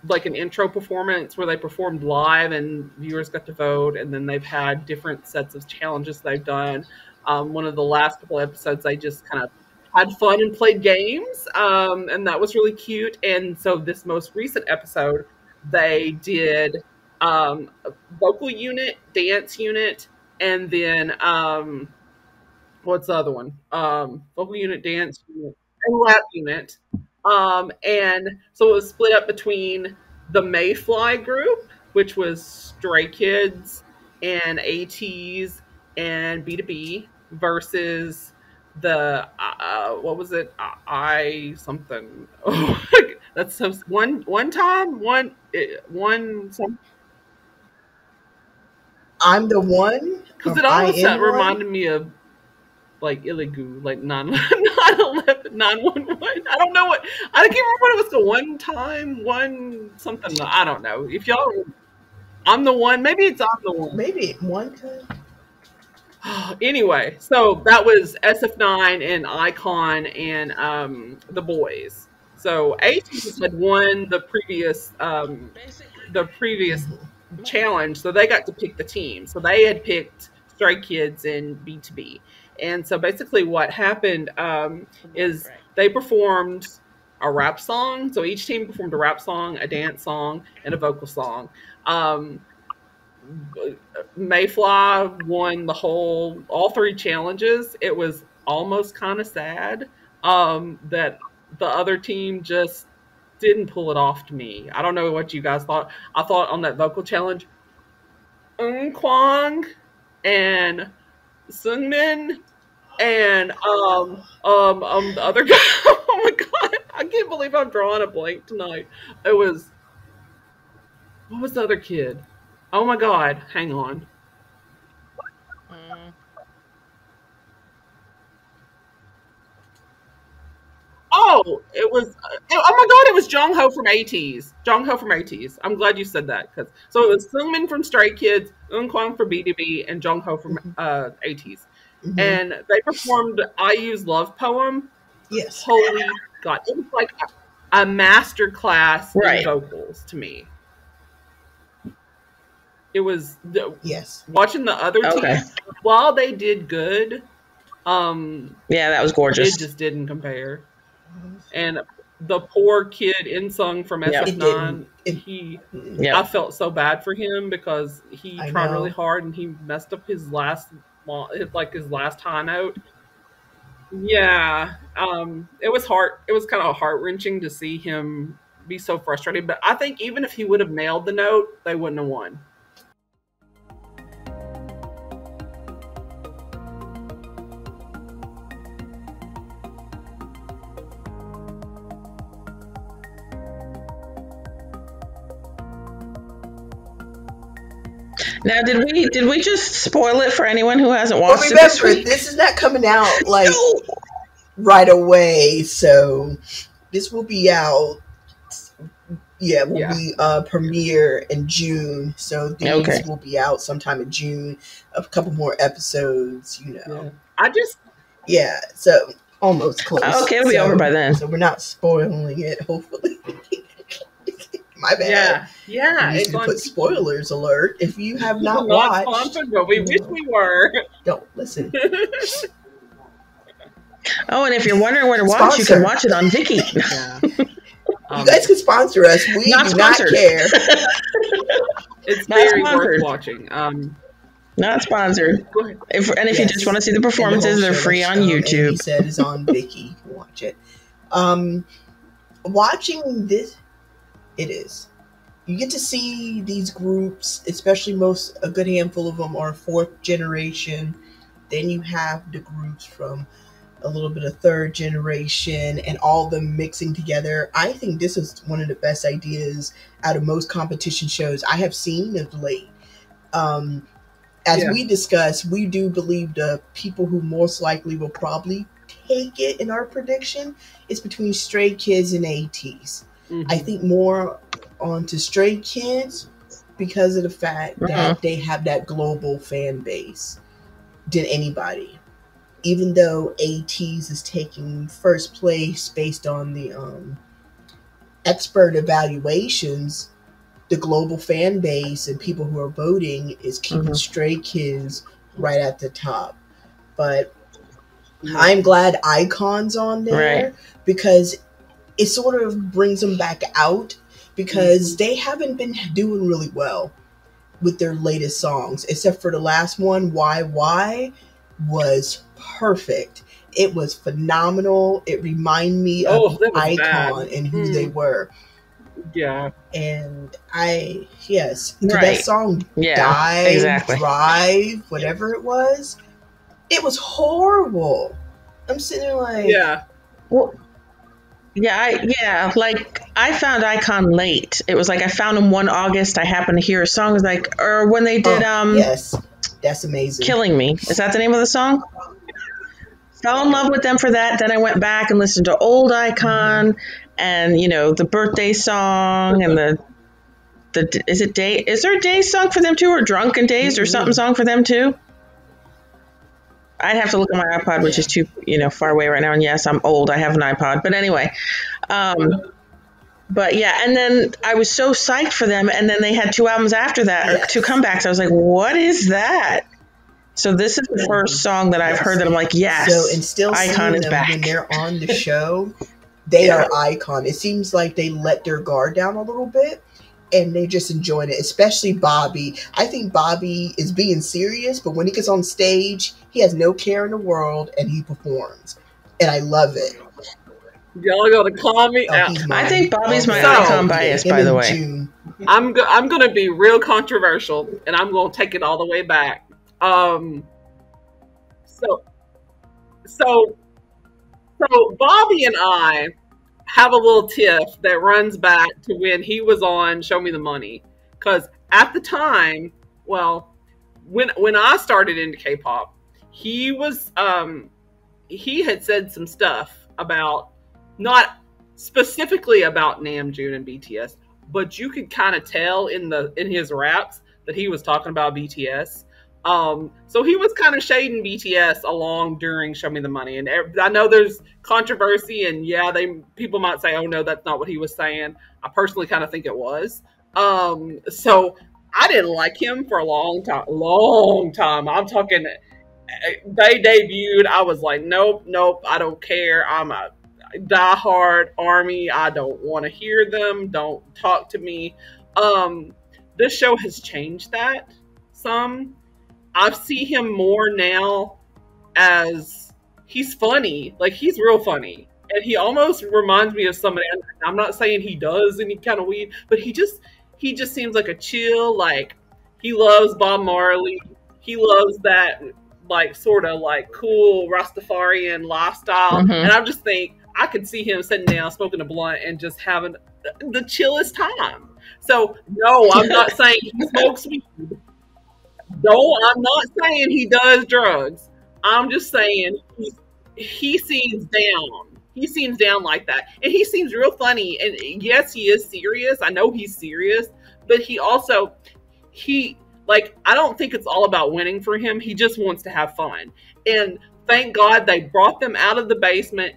like an intro performance where they performed live and viewers got to vote, and then they've had different sets of challenges they've done. Um, one of the last couple episodes, they just kind of had fun and played games, um, and that was really cute. And so this most recent episode, they did um, vocal unit, dance unit, and then um, what's the other one? Um, vocal unit, dance unit, and lab unit. Um, and so it was split up between the Mayfly group, which was Stray Kids and ATEEZ and BTOB, versus the uh, what was it? I something. Oh, that's so one one time one one some I'm the one. because it I almost am one? reminded me of like Iligu, like 9 911, 911. I don't know what I can't remember what it was The One time, one something. I don't know. If y'all, I'm the one. Maybe it's I'm the one. Maybe one time. anyway, so that was SF9 and iKON and um, the Boyz. So ATEEZ had won the previous um, the previous challenge, so they got to pick the team. So they had picked Stray Kids and BTOB. And so basically, what happened um, is they performed a rap song. So each team performed a rap song, a dance song, and a vocal song. Um, Mayfly won the whole, all three challenges. It was almost kind of sad um, that the other team just didn't pull it off to me. I don't know what you guys thought. I thought on that vocal challenge, Eun Kwang and Sungmin and um um um the other guy. oh my god, I can't believe I'm drawing a blank tonight. It was what was the other kid? Oh my god, hang on. Mm. Oh, it was. Oh my god, it was Jong Ho from ATEEZ. Jong Ho from ATEEZ. I'm glad you said that because so it was Seungmin from Stray Kids, Eun Kwang from BTOB, and Jong Ho from uh, ATEEZ. Mhm. And they performed IU's Love Poem. yes. Holy God, it was like a, a master class Right. in vocals to me. It was the, Yes. watching the other Okay. teams while they did good. Um, Yeah, that was gorgeous. it just didn't compare. And the poor kid Insung from Yeah. SF9, didn't. It- he I felt so bad for him because he I tried know. really hard and he messed up his last like his last high note. Yeah, um, it was heart. It was kind of heart wrenching to see him be so frustrated. But I think even if he would have nailed the note, they wouldn't have won. Now, did we did we just spoil it for anyone who hasn't But watched it this remember, week? this is not coming out like No. right away, so this will be out. Yeah, will Yeah. be uh, premiere in June. So these Okay. will be out sometime in June. A couple more episodes, you know. Yeah. I just Yeah, so almost close. Okay, it'll be So- over by then. So we're not spoiling it. Hopefully, my bad. yeah yeah. I need to put spoilers alert. If you have not not watched, sponsored, but we wish we were. don't listen. Oh, and if you're wondering where to watch, you can watch it on Viki. Yeah. Um, you guys can sponsor us. We Not do not sponsored. care. it's not very worth watching. Um, Not sponsored. If, and if you just want to see the And the performances, they're free on Amy YouTube. said is on Viki. You can watch it. Um, watching this, it is. You get to see these groups, especially most a good handful of them are fourth generation. Then you have the groups from a little bit of third generation and all them mixing together. I think this is one of the best ideas out of most competition shows I have seen of late. Um, as Yeah. we discussed, we do believe the people who most likely will probably take it in our prediction is between Stray Kids and ATEEZ. Mhm. I think more onto Stray Kids because of the fact that they have that global fan base than anybody. Even though ATEEZ is taking first place based on the um, expert evaluations, the global fan base and people who are voting is keeping Mhm. Stray Kids right at the top. But I'm glad iKON's on there Right. because it sort of brings them back out because they haven't been doing really well with their latest songs, except for the last one, Why Why, was perfect. It was phenomenal. It reminded me of Oh, that was iKON bad. and who Mm. they were. Yeah. And I, yes, to Right. that song, Yeah, Dive, exactly. Drive, whatever it was, it was horrible. I'm sitting there like, Yeah. Well, yeah, I, yeah. Like I found iKON late. It was like I found him one August. I happened to hear a song. It was like, or when they did oh, um, yes, that's amazing. "Killing Me." Is that the name of the song? Fell in love with them for that. Then I went back and listened to old iKON, and you know the birthday song and the the is it day is there a day song for them too or drunken days or something song for them too? I'd have to look at my iPod, which is too you know far away right now. And yes, I'm old. I have an iPod, but anyway. Um, but yeah, and then I was so psyched for them, and then they had two albums after that, or two comebacks. I was like, "What is that?" So this is the first song that I've Yes. heard that I'm like, "Yes, So and still iKON seeing is them back." when they're on the show, they Yeah. are iKON. It seems like they let their guard down a little bit and they just enjoying it, especially Bobby. I think Bobby is being serious, but when he gets on stage, he has no care in the world and he performs. And I love it. Y'all gonna call me Oh, out. I think Bobby's my So- iKON bias, by the way. June. I'm go- I'm gonna be real controversial, and I'm gonna take it all the way back. Um, so, so, so Bobby and I have a little tiff that runs back to when he was on Show Me the Money, because at the time, well, when when I started into K-pop, he was um he had said some stuff about not specifically about Namjoon and BTS, but you could kind of tell in the in his raps that he was talking about BTS. Um, so he was kind of shading BTS along during Show Me the Money, and I know there's controversy, and yeah, they people might say, "Oh no, that's not what he was saying." I personally kind of think it was. Um, so I didn't like him for a long time. Long time. I'm talking. They debuted. I was like, nope, nope. I don't care. I'm a diehard army. I don't want to hear them. Don't talk to me. Um, this show has changed that some. I see him more now as he's funny. Like he's real funny. And he almost reminds me of somebody. I'm not saying he does any kind of weed, but he just he just seems like a chill. Like he loves Bob Marley. He loves that like sort of like cool Rastafarian lifestyle. Mhm. And I just think I could see him sitting down smoking a blunt and just having the chillest time. So no, I'm not saying he smokes weed. No, I'm not saying he does drugs. I'm just saying he, he seems down. He seems down like that. And he seems real funny. And yes, he is serious. I know he's serious, but he also he like I don't think it's all about winning for him. He just wants to have fun. And thank God they brought them out of the basement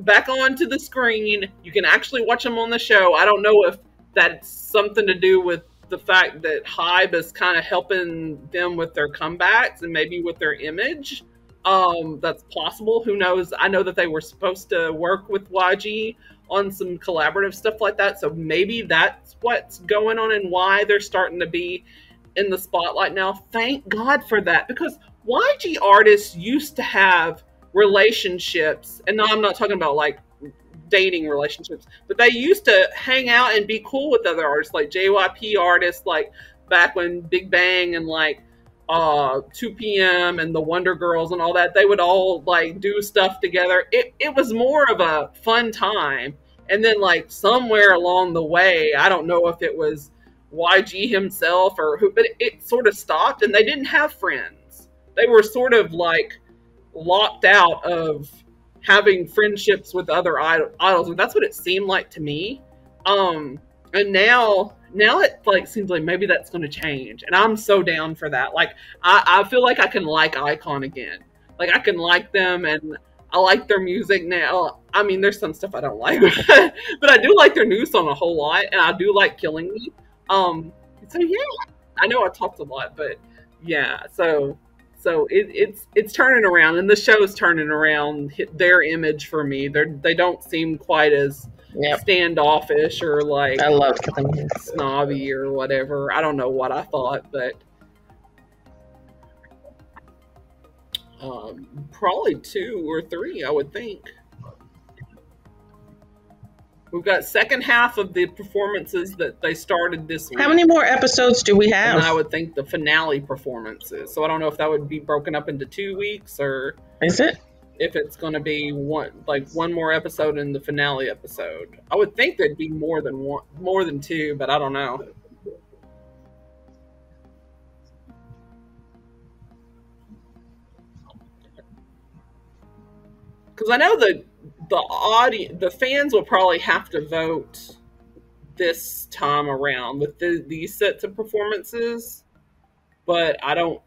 back onto the screen. You can actually watch them on the show. I don't know if that's something to do with the fact that Hybe is kind of helping them with their comebacks and maybe with their image. Um, that's possible. Who knows? I know that they were supposed to work with YG on some collaborative stuff like that. So maybe that's what's going on and why they're starting to be in the spotlight now. Thank God for that because YG artists used to have relationships, and now I'm not talking about like dating relationships, but they used to hang out and be cool with other artists, like JYP artists, like back when Big Bang and like uh 2PM and the Wonder Girls and all that, they would all like do stuff together. It it was more of a fun time. And then like somewhere along the way, I don't know if it was YG himself or who, but it, it sort of stopped and they didn't have friends. They were sort of like locked out of having friendships with other idol- idols. And that's what it seemed like to me. Um, and now, now it like seems like maybe that's going to change, and I'm so down for that. Like, I, I feel like I can like iKON again. Like, I can like them, and I like their music now. I mean, there's some stuff I don't like, but I do like their new song a whole lot, and I do like Killing Me. Um, so yeah, I know I talked a lot, but yeah, so so it, it's it's turning around, and the show's turning around their image for me. They they don't seem quite as Yep. standoffish or like I love snobby or whatever. I don't know what I thought, but Um, probably two or three, I would think. We've got second half of the performances that they started this week. How many more episodes do we have? And I would think the finale performances. So I don't know if that would be broken up into two weeks or Is it? if it's going to be one like one more episode in the finale episode. I would think there'd be more than one, more than two, but I don't know. Because I know the the audience, the fans will probably have to vote this time around with the, these sets of performances, but I don't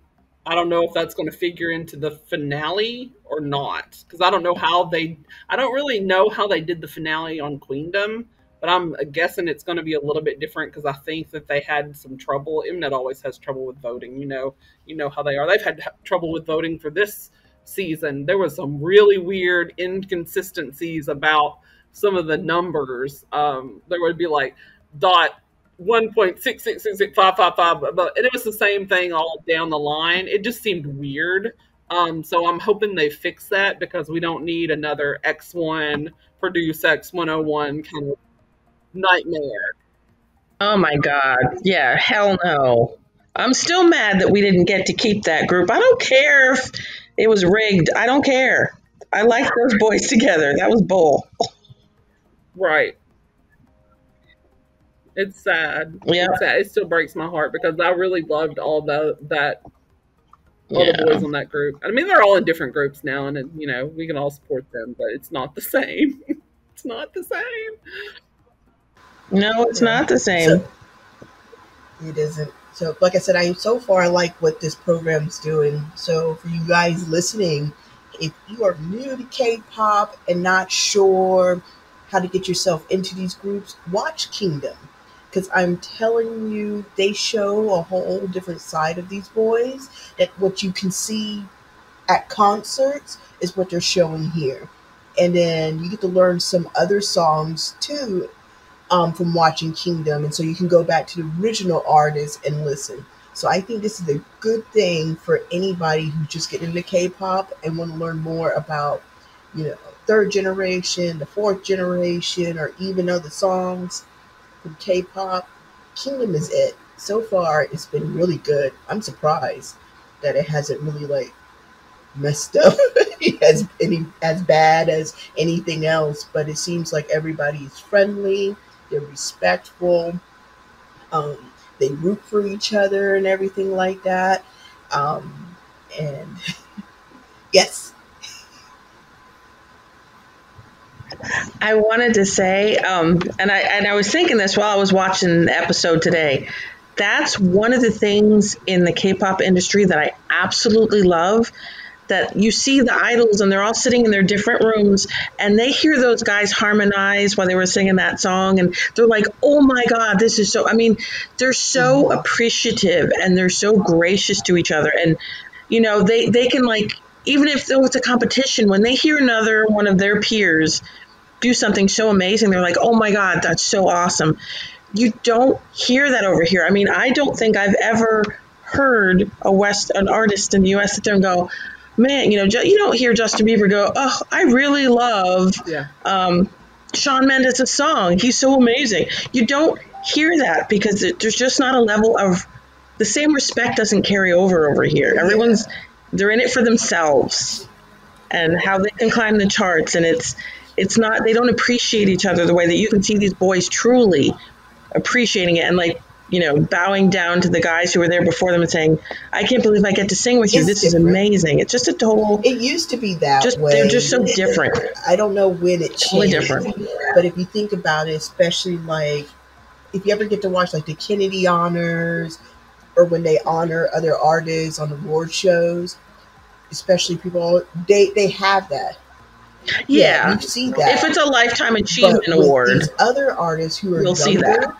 I don't know if that's going to figure into the finale or not because I don't know how they I don't really know how they did the finale on Queendom, but I'm guessing it's going to be a little bit different because I think that they had some trouble. Mnet always has trouble with voting. You know, you know how they are. They've had trouble with voting for this season. There was some really weird inconsistencies about some of the numbers. Um, there would be like dot one point six six six six five five five, but and it was the same thing all down the line. It just seemed weird. Um, so I'm hoping they fix that because we don't need another X1 produce X101 kind of nightmare. Oh my god. Yeah, hell no. I'm still mad that we didn't get to keep that group. I don't care if it was rigged. I don't care. I like those boys together. That was bull. Right. It's sad. Yeah. It's sad. It still breaks my heart because I really loved all the that all Yeah. the boys on that group. I mean, they're all in different groups now, and you know we can all support them, but it's not the same. it's not the same. No, it's not the same. So, it isn't. So, like I said, I so far like what this program's doing. So, for you guys listening, if you are new to K-pop and not sure how to get yourself into these groups, watch Kingdom, because I'm telling you, they show a whole different side of these boys. That what you can see at concerts is what they're showing here, and then you get to learn some other songs too um, from watching Kingdom, and so you can go back to the original artist and listen. So I think this is a good thing for anybody who's just getting into K-pop and want to learn more about, you know, third generation, the fourth generation, or even other songs from K-pop. Kingdom is it. So far, it's been really good. I'm surprised that it hasn't really like messed up as any as bad as anything else. But it seems like everybody's friendly. They're respectful. Um, they root for each other and everything like that. Um, and yes, I wanted to say, um, and I and I was thinking this while I was watching the episode today. That's one of the things in the K-pop industry that I absolutely love. That you see the idols and they're all sitting in their different rooms and they hear those guys harmonize while they were singing that song and they're like, "Oh my God, this is so." I mean, they're so mm-hmm. appreciative and they're so gracious to each other and you know they they can like even if was a competition when they hear another one of their peers do something so amazing they're like oh my god that's so awesome you don't hear that over here i mean i don't think i've ever heard a west an artist in the us sit there and go man you know you don't hear justin bieber go oh i really love Yeah. um, Shawn Mendes' song. He's so amazing. You don't hear that because it, there's just not a level of the same respect doesn't carry over over here. Everyone's they're in it for themselves and how they can climb the charts, and it's it's not they don't appreciate each other the way that you can see these boys truly appreciating it and like you know bowing down to the guys who were there before them and saying, "I can't believe I get to sing with you. It's this is amazing." It's just a total. it used to be that Just- way. they're just so different. I don't know when it Totally changed, different. but if you think about it, especially like if you ever get to watch like the Kennedy Honors or when they honor other artists on award shows, especially people they they have that. Yeah. you see that. If it's a lifetime achievement award, other artists who are You'll see that.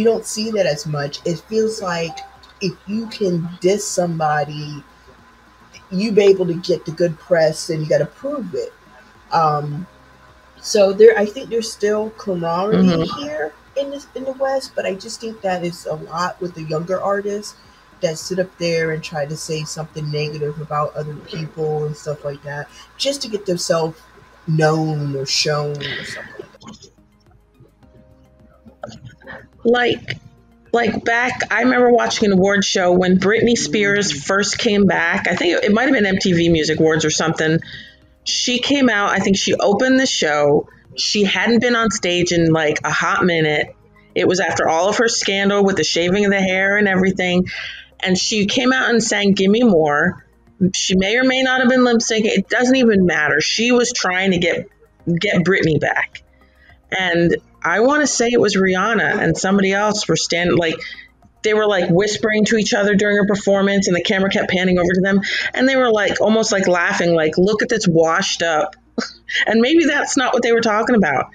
You don't see that as much. It feels like if you can diss somebody, you be able to get the good press, and you got to prove it. Um, so there, I think there's still camaraderie Mhm. here in this in the West, but I just think that is a lot with the younger artists that sit up there and try to say something negative about other people and stuff like that, just to get themselves known or shown or something like that. Like like back i remember watching an award show when britney spears first came back. I think it might have been mtv music awards or something. She came out i think she opened the show. She hadn't been on stage in like a hot minute. It was after all of her scandal with the shaving of the hair and everything. And she came out and sang gimme more. She may or may not have been lip syncing. It doesn't even matter. She was trying to get get britney back. And I want to say it was Rihanna and somebody else were standing like they were like whispering to each other during her performance and the camera kept panning over to them and they were like almost like laughing like look at this washed up. And maybe that's not what they were talking about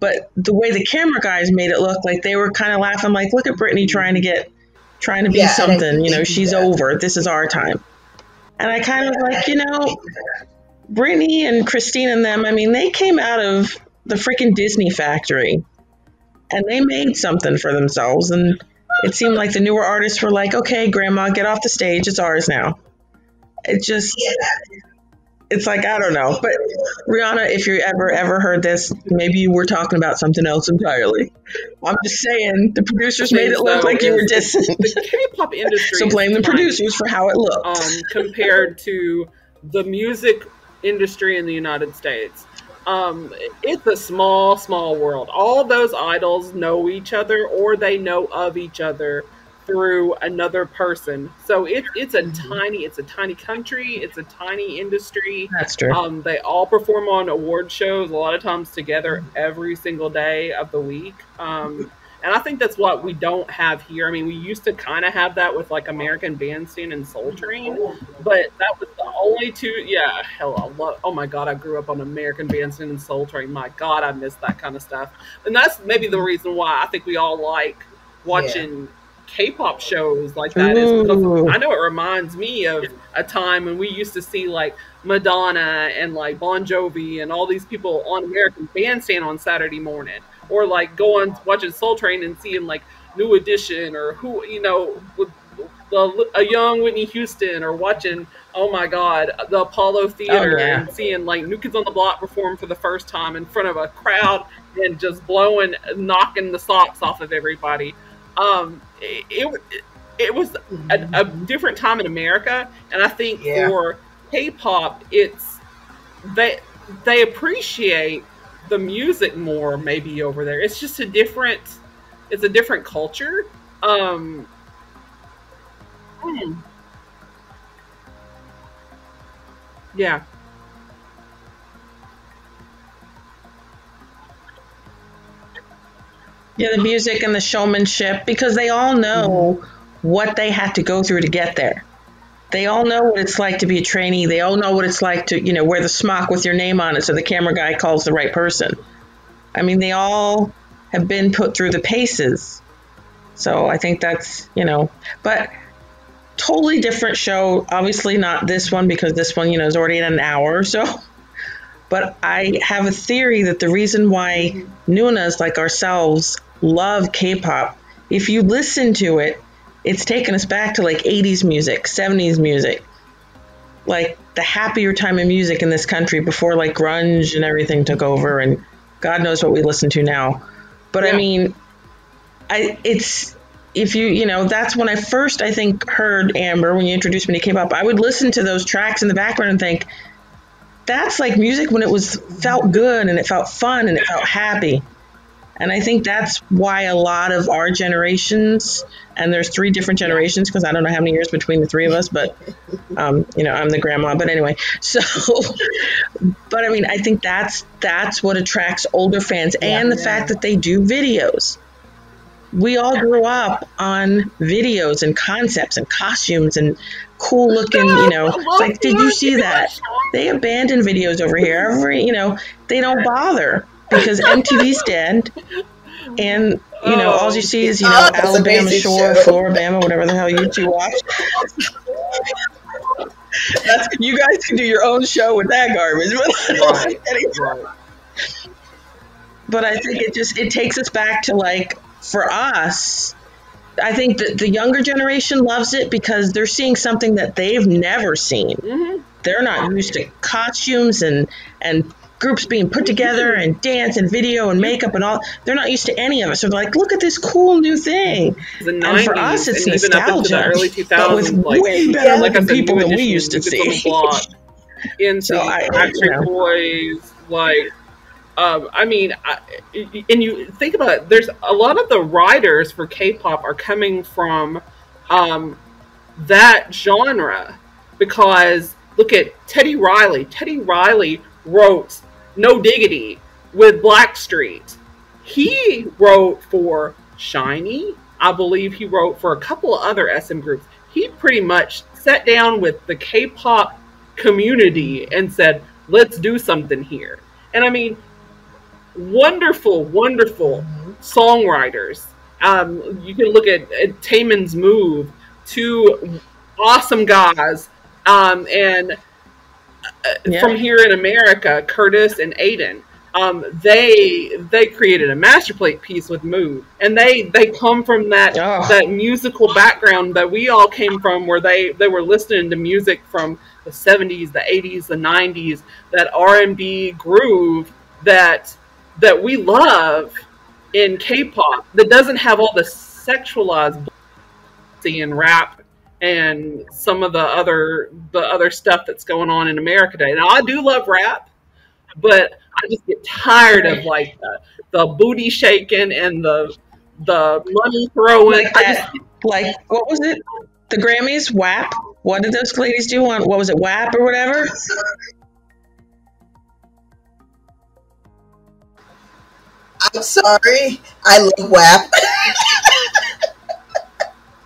but the way the camera guys made it look like they were kind of laughing like look at Britney trying to get trying to be Yeah, something you know she's that- over this is our time. And I kind of like you know Britney and Christina and them, I mean, they came out of the freaking Disney factory and they made something for themselves. And it seemed like the newer artists were like, okay, grandma, get off the stage. It's ours now. It just, it's like, I don't know. But Rihanna, if you ever, ever heard this, maybe you were talking about something else entirely. I'm just saying, the producers made it look So like you were is- dissing. the K-pop industry. So blame the producers for how it looked. um, compared to the music industry in the United States. Um, it's a small, small world. All those idols know each other, or they know of each other through another person. So it, it's a tiny, it's a tiny country. It's a tiny industry. That's true. Um, they all perform on award shows a lot of times together every single day of the week. Um, and I think that's what we don't have here. I mean, we used to kind of have that with like American Bandstand and Soul Train, but that was the only two. Yeah, hell, I love. Oh my god, I grew up on American Bandstand and Soul Train. My god, I miss that kind of stuff. And that's maybe the reason why I think we all like watching K-pop shows like that. Is because I know it reminds me of a time when we used to see like Madonna and like Bon Jovi and all these people on American Bandstand on Saturday morning, or like going watching Soul Train and seeing like New Edition or who you know with the a young Whitney Houston or watching oh my god the Apollo Theater yeah. and seeing like New Kids on the Block perform for the first time in front of a crowd and just blowing knocking the socks off of everybody. Um, it, it, it was a, a different time in America, and I think Yeah. for K-pop, it's they they appreciate the music more maybe over there. It's just a different it's a different culture. Um, hmm. yeah, Yeah, the music and the showmanship because they all know what they had to go through to get there. They all know what it's like to be a trainee. They all know what it's like to, you know, wear the smock with your name on it so the camera guy calls the right person. I mean, they all have been put through the paces. So I think that's, you know, but totally different show. Obviously not this one because this one, you know, is already in an hour or so. But I have a theory that the reason why Noonas like ourselves love K-pop, if you listen to it, it's taken us back to like 80s music, 70s music. Like the happier time of music in this country before like grunge and everything took over and God knows what we listen to now. But I mean, I it's if you you know that's when I first I think heard Amber when you introduced me to K-pop. I would listen to those tracks in the background and think that's like music when it was felt good and it felt fun and it felt happy. And I think that's why a lot of our generations, and there's three different generations because I don't know how many years between the three of us, but um, you know I'm the grandma. But anyway, so but I mean I think that's that's what attracts older fans and the Yeah. fact that they do videos. We all grew up on videos and concepts and costumes and cool looking, you know. It's like, did you see that? They abandon videos over here. Every, you know, they don't bother because MTV's dead. And, you know, all you see is, you know, Oh, Alabama Shore, show. Floribama, whatever the hell you two watch. That's, you guys can do your own show with that garbage. But, I Right. think right. but I think it just it takes us back to like for us, I think that the younger generation loves it because they're seeing something that they've never seen. hmm They're not used to costumes and and groups being put together and dance and video and makeup and all. They're not used to any of it. So they're like, look at this cool new thing. The And for us, it's and up into the nostalgia, early but with like way better like looking people than we used to New Kids on the see. Into So I- you know. Boys, like. Um, I mean, I, and you think about it. There's a lot of the writers for K-pop are coming from um, that genre because look at Teddy Riley. Teddy Riley wrote No Diggity with Blackstreet. He wrote for SHINee. I believe he wrote for a couple of other SM groups. He pretty much sat down with the K-pop community and said, "Let's do something here." And I mean, wonderful, wonderful songwriters. Um, you can look at, at Taemin's Move, two awesome guys, um, and Yeah. from here in America, Curtis and Aiden. Um, they they created a master plate piece with Move, and they they come from that Oh. that musical background that we all came from, where they they were listening to music from the '70s, the '80s, the '90s, that R&B groove that that we love in K-pop that doesn't have all the sexualized and rap and some of the other the other stuff that's going on in America today. Now I do love rap, but I just get tired of like the, the booty shaking and the the money throwing. Like I that. just Like what was it? The Grammys, WAP. What did those ladies do on what was it, WAP or whatever? I'm sorry. I love WAP.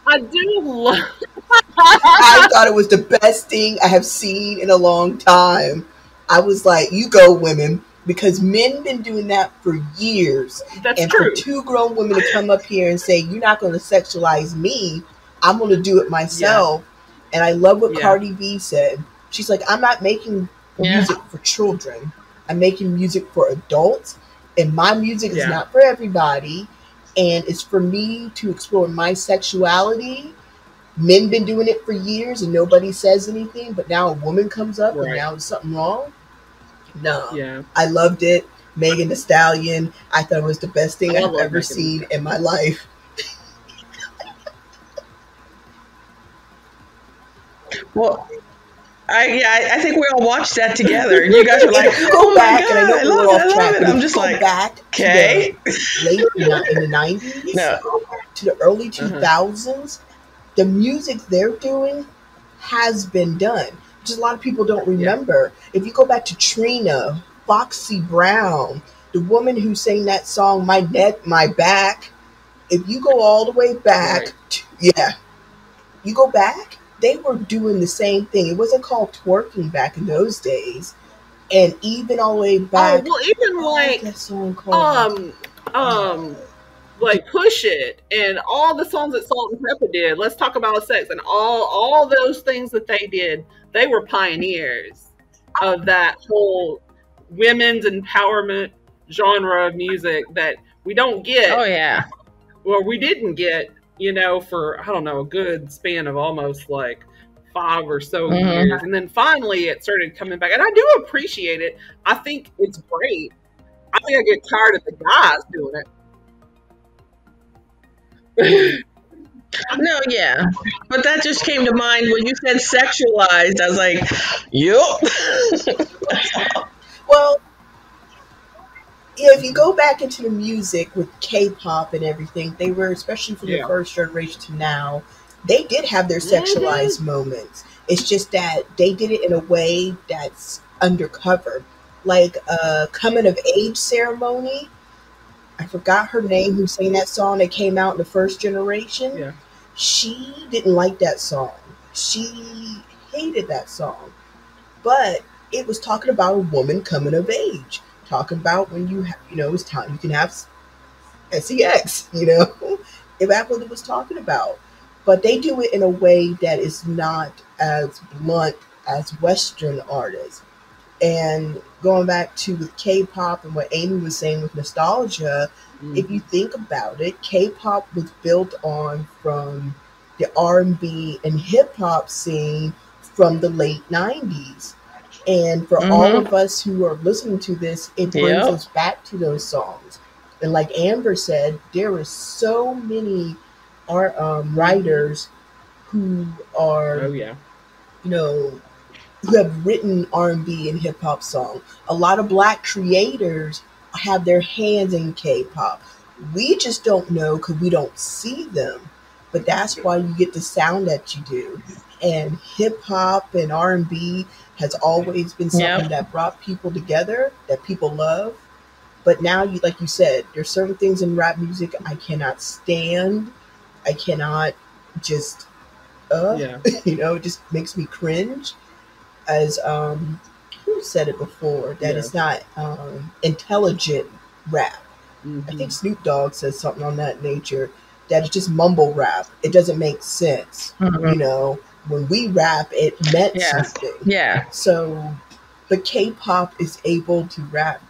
I do love I thought it was the best thing I have seen in a long time. I was like, you go women, because men been doing that for years. that's and true. for two grown women to come up here and say, You're not gonna sexualize me, I'm gonna do it myself. And I love what Yeah. Cardi B said. She's like, I'm not making Yeah. music for children. I'm making music for adults. And my music is not for everybody. And it's for me to explore my sexuality. Men been doing it for years and nobody says anything, but now a woman comes up and now it's something wrong. No. Yeah. I loved it. Megan Thee Stallion. I thought it was the best thing I I've ever Megan seen in my life. Well, I yeah, I, I think we all watched that together, and you guys were like, "Oh my back, god, and I, I love, it, I love track, it. I'm just you like, back okay, to the late in the nineties no, to the early Uh-huh. The music they're doing has been done. Just a lot of people don't remember. If you go back to Trina, Foxy Brown, the woman who sang that song "My Neck, My Back," if you go all the way back, Right. to, yeah, you go back, they were doing the same thing. It wasn't called twerking back in those days, and even all the way Oh back. well, even like that song called? um um like push it. And all the songs that Salt-N-Pepa did let's talk about sex and all all those things that they did they were pioneers of that whole women's empowerment genre of music that we don't get. Oh yeah, well we didn't get you know for i don't know a good span of almost like five or so Mhm. years. And then finally it started coming back. And i do appreciate it. I think it's great. I think i get tired of the guys doing it no, yeah, but that just came to mind when you said sexualized. I was like, "Yup." Well, yeah, if you go back into the music with K-pop and everything, they were especially from Yeah. the first generation to now, they did have their sexualized moments. It's just that they did it in a way that's undercover, like a coming of age ceremony. I forgot her name who sang that song that came out in the first generation. Yeah. She didn't like that song. She hated that song. But it was talking about a woman coming of age, talking about when you, ha- you know, it's time you can have sex, you know, if that's what it was talking about. But they do it in a way that is not as blunt as Western artists. And going back to with K-pop and what Amy was saying with nostalgia, if you think about it, K-pop was built on from the R&B and hip hop scene from the late 90s. And for all Mhm. of us who are listening to this, it brings Yep. us back to those songs. And like Amber said, there are so many art um, writers who are Oh yeah. you know, who have written R and B and hip hop songs. A lot of black creators have their hands in K-pop. We just don't know because we don't see them. But that's why you get the sound that you do. And hip hop and R and B has always been something Yep. that brought people together that people love. But now, you like you said, there's certain things in rap music I cannot stand. I cannot just uh Yeah. you know, it just makes me cringe. As um, who said it before that Yeah. it's not um, intelligent rap. I Mhm. think Snoop Dogg says something on that nature. That it's just mumble rap. It doesn't make sense. Mhm. You know, when we rap, it meant Yeah. something. Yeah. So, but K-pop is able to rap.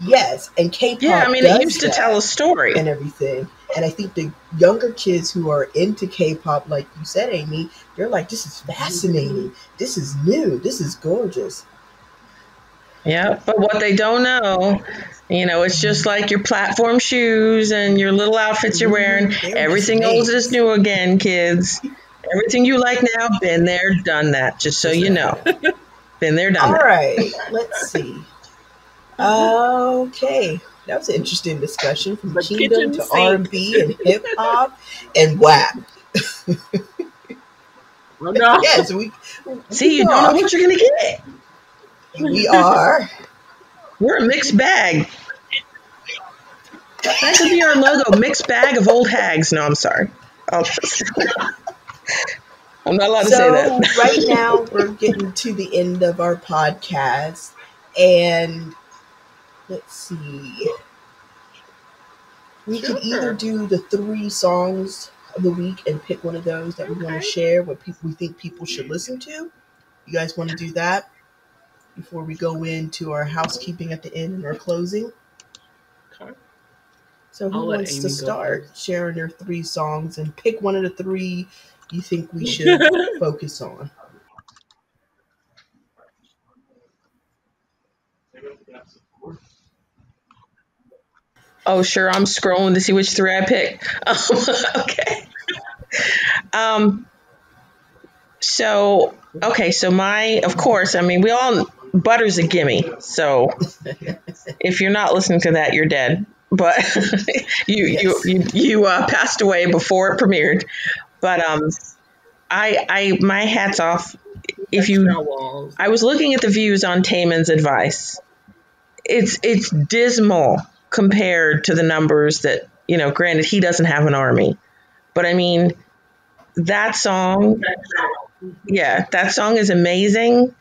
Yes, and K-pop. Yeah. I mean, it used to tell a story. and everything. And I think the younger kids who are into K-pop, like you said, Amy, they're like, "This is fascinating. This is new. This is gorgeous." Yeah, but what they don't know, you know, it's just like your platform shoes and your little outfits you're wearing. Mhm, they're Everything just old is new again, kids. Everything you like now, been there, done that. Just so you know, been there, done All that. right, let's see. Okay, that was an interesting discussion from The kingdom to sink. R and B and hip hop and WAP. Oh no. Yes, we. See, you we don't know what you're gonna get. We are. We're a mixed bag. That could be our logo, mixed bag of old hags. No, I'm sorry. I'll oh. just, I'm not allowed to say that. right now we're getting to the end of our podcast, and let's see. We could either do the three songs of the week and pick one of those that we want to share, what people we think people should listen to. You guys want to do that before we go into our housekeeping at the end and our closing? Okay. So who I'll wants to start first. sharing their three songs and pick one of the three you think we should focus on? Oh, sure. I'm scrolling to see which three I pick. Um, okay. Um. So okay. So my, of course. I mean, we all butter's a gimme. So if you're not listening to that, you're dead. But you Yes. you you you uh, passed away before it premiered. But um, I I my hats off. If you. I was looking at the views on Taemin's advice. It's it's dismal compared to the numbers that you know. Granted, he doesn't have an army, but I mean, that song, yeah, that song is amazing,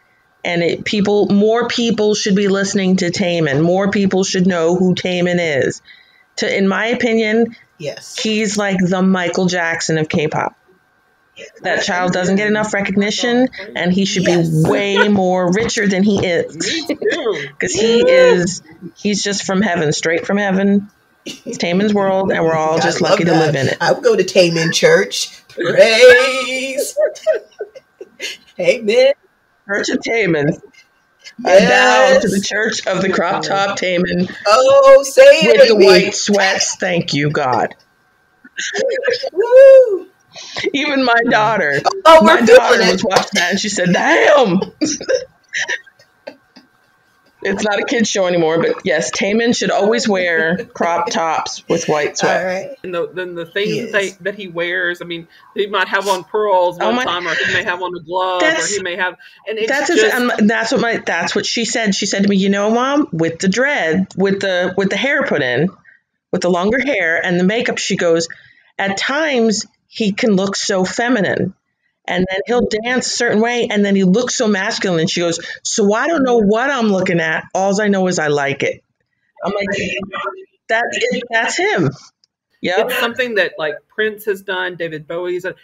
and it people more people should be listening to Taemin. More people should know who Taemin is. To, in my opinion, Yes. he's like the Michael Jackson of K-pop. That child doesn't get enough recognition, and he should Yes. be way more richer than he is. Because he is, he's just from heaven, straight from heaven. It's Taemin's world, and we're all just lucky to live in it. I would go to Taemin Church. Praise. Amen. Church of Taemin. I bow to the church of the crop top Taemin Oh, say it, with the Amy. white sweats. Thank you, God. Woo. Even my daughter, Oh, my we're daughter feeling was watching that, and she said, "Damn." It's not a kid's show anymore, but yes, Taemin should always wear crop tops with white All sweats. right. And the, then the things He that, they, that he wears, I mean, he might have on pearls Oh one my- time, or he may have on a glove, or he may have, and it's That's just, his, um, that's what my that's what she said. She said to me, "You know, mom, with the dread, with the with the hair put in, with the longer hair and the makeup, she goes, at times he can look so feminine." And then he'll dance a certain way, and then he looks so masculine. And she goes, "So I don't know what I'm looking at. All I know is I like it." I'm like, "That that's him." Yep. it's something that like Prince has done, David Bowie's done,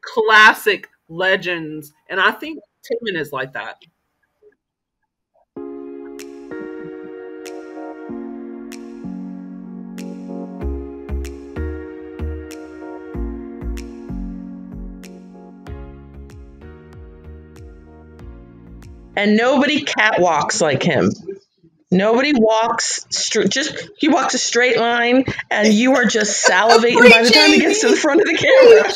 classic legends, and I think Taemin is like that. And nobody catwalks like him. Nobody walks str- just he walks a straight line, and you are just salivating by the time he gets to the front of the camera.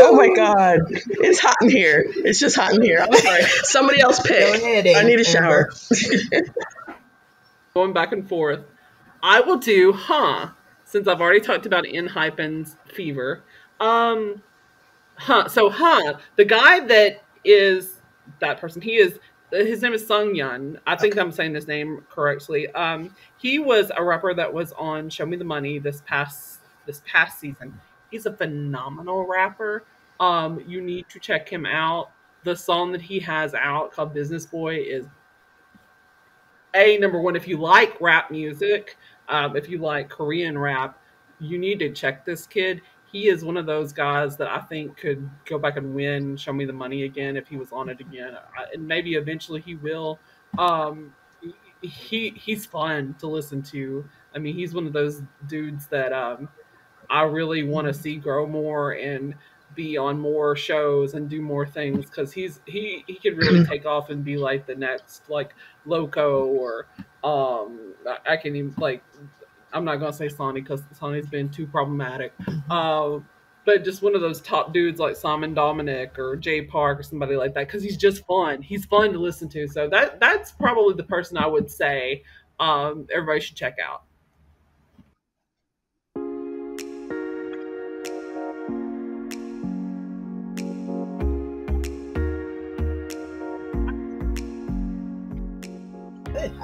Oh my god, it's hot in here. It's just hot in here. I'm sorry. Somebody else Go pick. ahead, I need a shower. going back and forth. I will do huh, since I've already talked about Enhypen's fever. Um huh so huh, the guy that is that person, he is his name is Sung Yun. I think I'm saying his name correctly. Um he was a rapper that was on Show Me the Money this past this past season. He's a phenomenal rapper. Um you need to check him out. The song that he has out called Business Boy is a number one if you like rap music um, if you like korean rap you need to check this kid he is one of those guys that i think could go back and win show me the money again if he was on it again. I, and maybe eventually he will. Um, he he's fun to listen to. I mean he's one of those dudes that um, i really want to see grow more and be on more shows and do more things because he's he he could really take off and be like the next like loco or um I, I can even like i'm not gonna say sonny because sonny's been too problematic uh, but just one of those top dudes like simon dominic or jay park or somebody like that because he's just fun he's fun to listen to so that that's probably the person i would say um everybody should check out.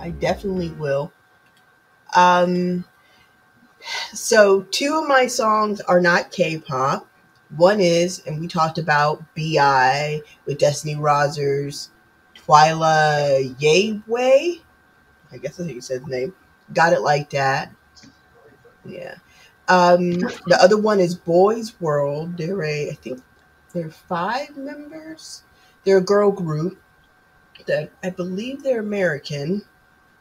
I definitely will. Um, so two of my songs are not K-pop. One is, and we talked about B.I with Destiny Rogers, Tyla Yaweh. I guess that's how you said the name. Got it like that. Yeah. Um, the other one is Boys World. They're a, I think they're five members. They're a girl group that I believe they're American.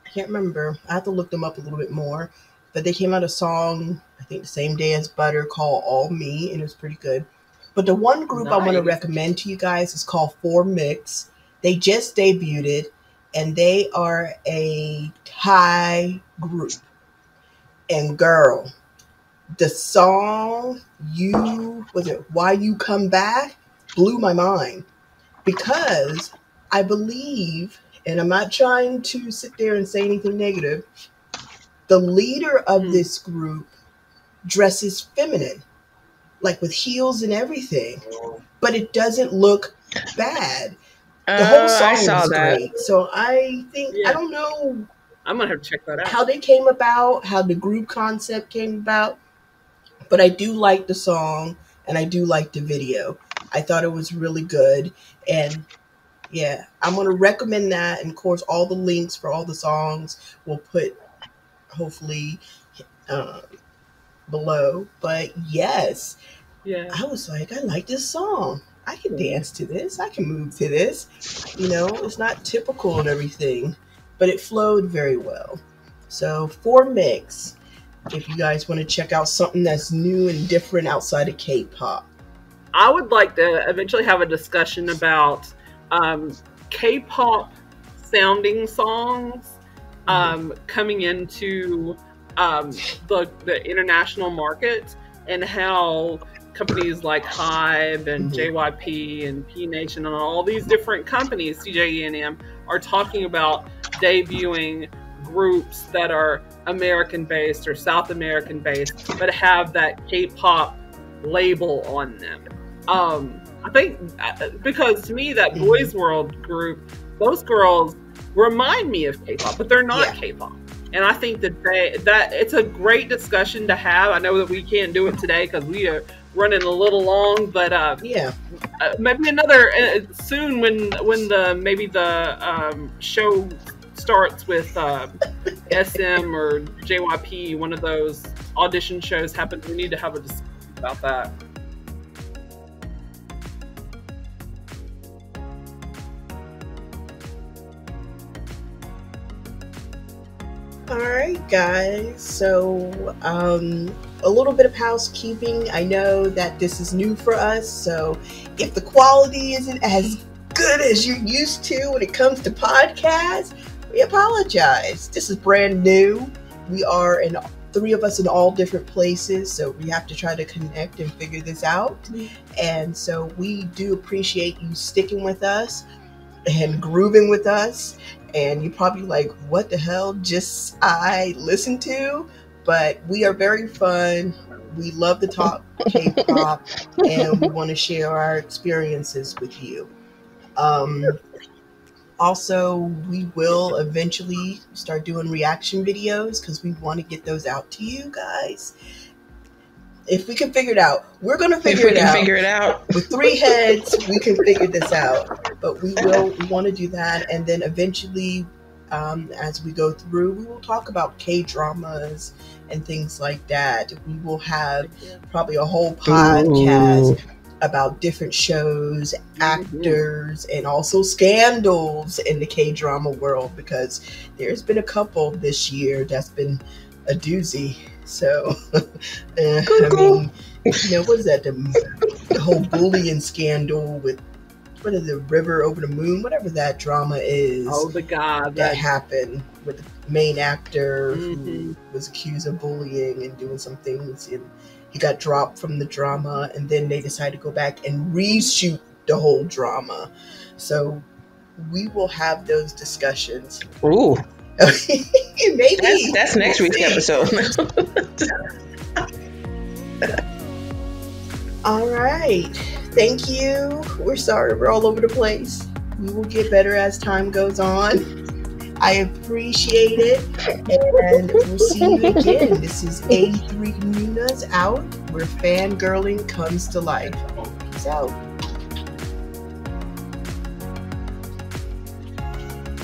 I can't remember. I have to look them up a little bit more. But they came out a song, I think the same day as Butter, called All Me, and it was pretty good. But the one group I want to recommend to you guys is called 4Mix. They just debuted, and they are a Thai group. And girl, the song you was it Why You Come Back blew my mind because I believe, and I'm not trying to sit there and say anything negative, the leader of Hmm. this group dresses feminine, like with heels and everything, but it doesn't look bad. The whole Uh, song I saw that. great. So I think Yeah. I don't know i'm gonna have to check that out how they came about, how the group concept came about, but I do like the song and I do like the video. I thought it was really good, and yeah, I'm gonna recommend that. And of course, all the links for all the songs we'll put hopefully um, below. But yes, yeah I was like, I like this song. I can dance to this. I can move to this. You know, it's not typical and everything, but it flowed very well. So, 4Mix, if you guys want to check out something that's new and different outside of K-pop, I would like to eventually have a discussion about um, K-pop sounding songs um, coming into um, the the international market and how companies like HYBE and Mhm. JYP and P Nation and all these different companies, CJENM, are talking about debuting groups that are American based or South American based, but have that K-pop label on them. Um, I think uh, because to me that Mhm. Boys World group, those girls remind me of K-pop, but they're not Yeah. K-pop. And I think that they that it's a great discussion to have. I know that we can't do it today because we are running a little long, but uh, yeah, uh, maybe another uh, soon when when the maybe the um, show starts with uh, SM or JYP, one of those audition shows happens. We need to have a discussion about that. All right, guys. So, um, a little bit of housekeeping. I know that this is new for us, so if the quality isn't as good as you're used to when it comes to podcasts, we apologize. This is brand new. We are in three of us in all different places, so we have to try to connect and figure this out. And so we do appreciate you sticking with us and grooving with us. And you're probably like, what the hell just I listened to? But we are very fun. We love to talk K-pop and we want to share our experiences with you. Um, also, we will eventually start doing reaction videos because we want to get those out to you guys. If we can figure it out, we're gonna If figure we it can out. figure it out. With three heads, we can figure this out. But we will we want to do that, and then eventually, um, as we go through, we will talk about K dramas and things like that. We will have probably a whole podcast about different shows, actors, and also scandals in the K drama world because there's been a couple this year that's been a doozy. So, eh, I mean, you know, what is that? The, the whole bullying scandal with what is it, River Over the Moon, whatever that drama is Oh, the god that that. happened with the main actor who Mhm. was accused of bullying and doing some things and he got dropped from the drama and then they decided to go back and reshoot the whole drama so we will have those discussions Ooh, maybe that's, that's next week's episode. all right thank you we're sorry we're all over the place we will get better as time goes on I appreciate it, and we'll see you again. This is A3 Noonas out, where fangirling comes to life. Peace out.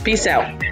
Peace out.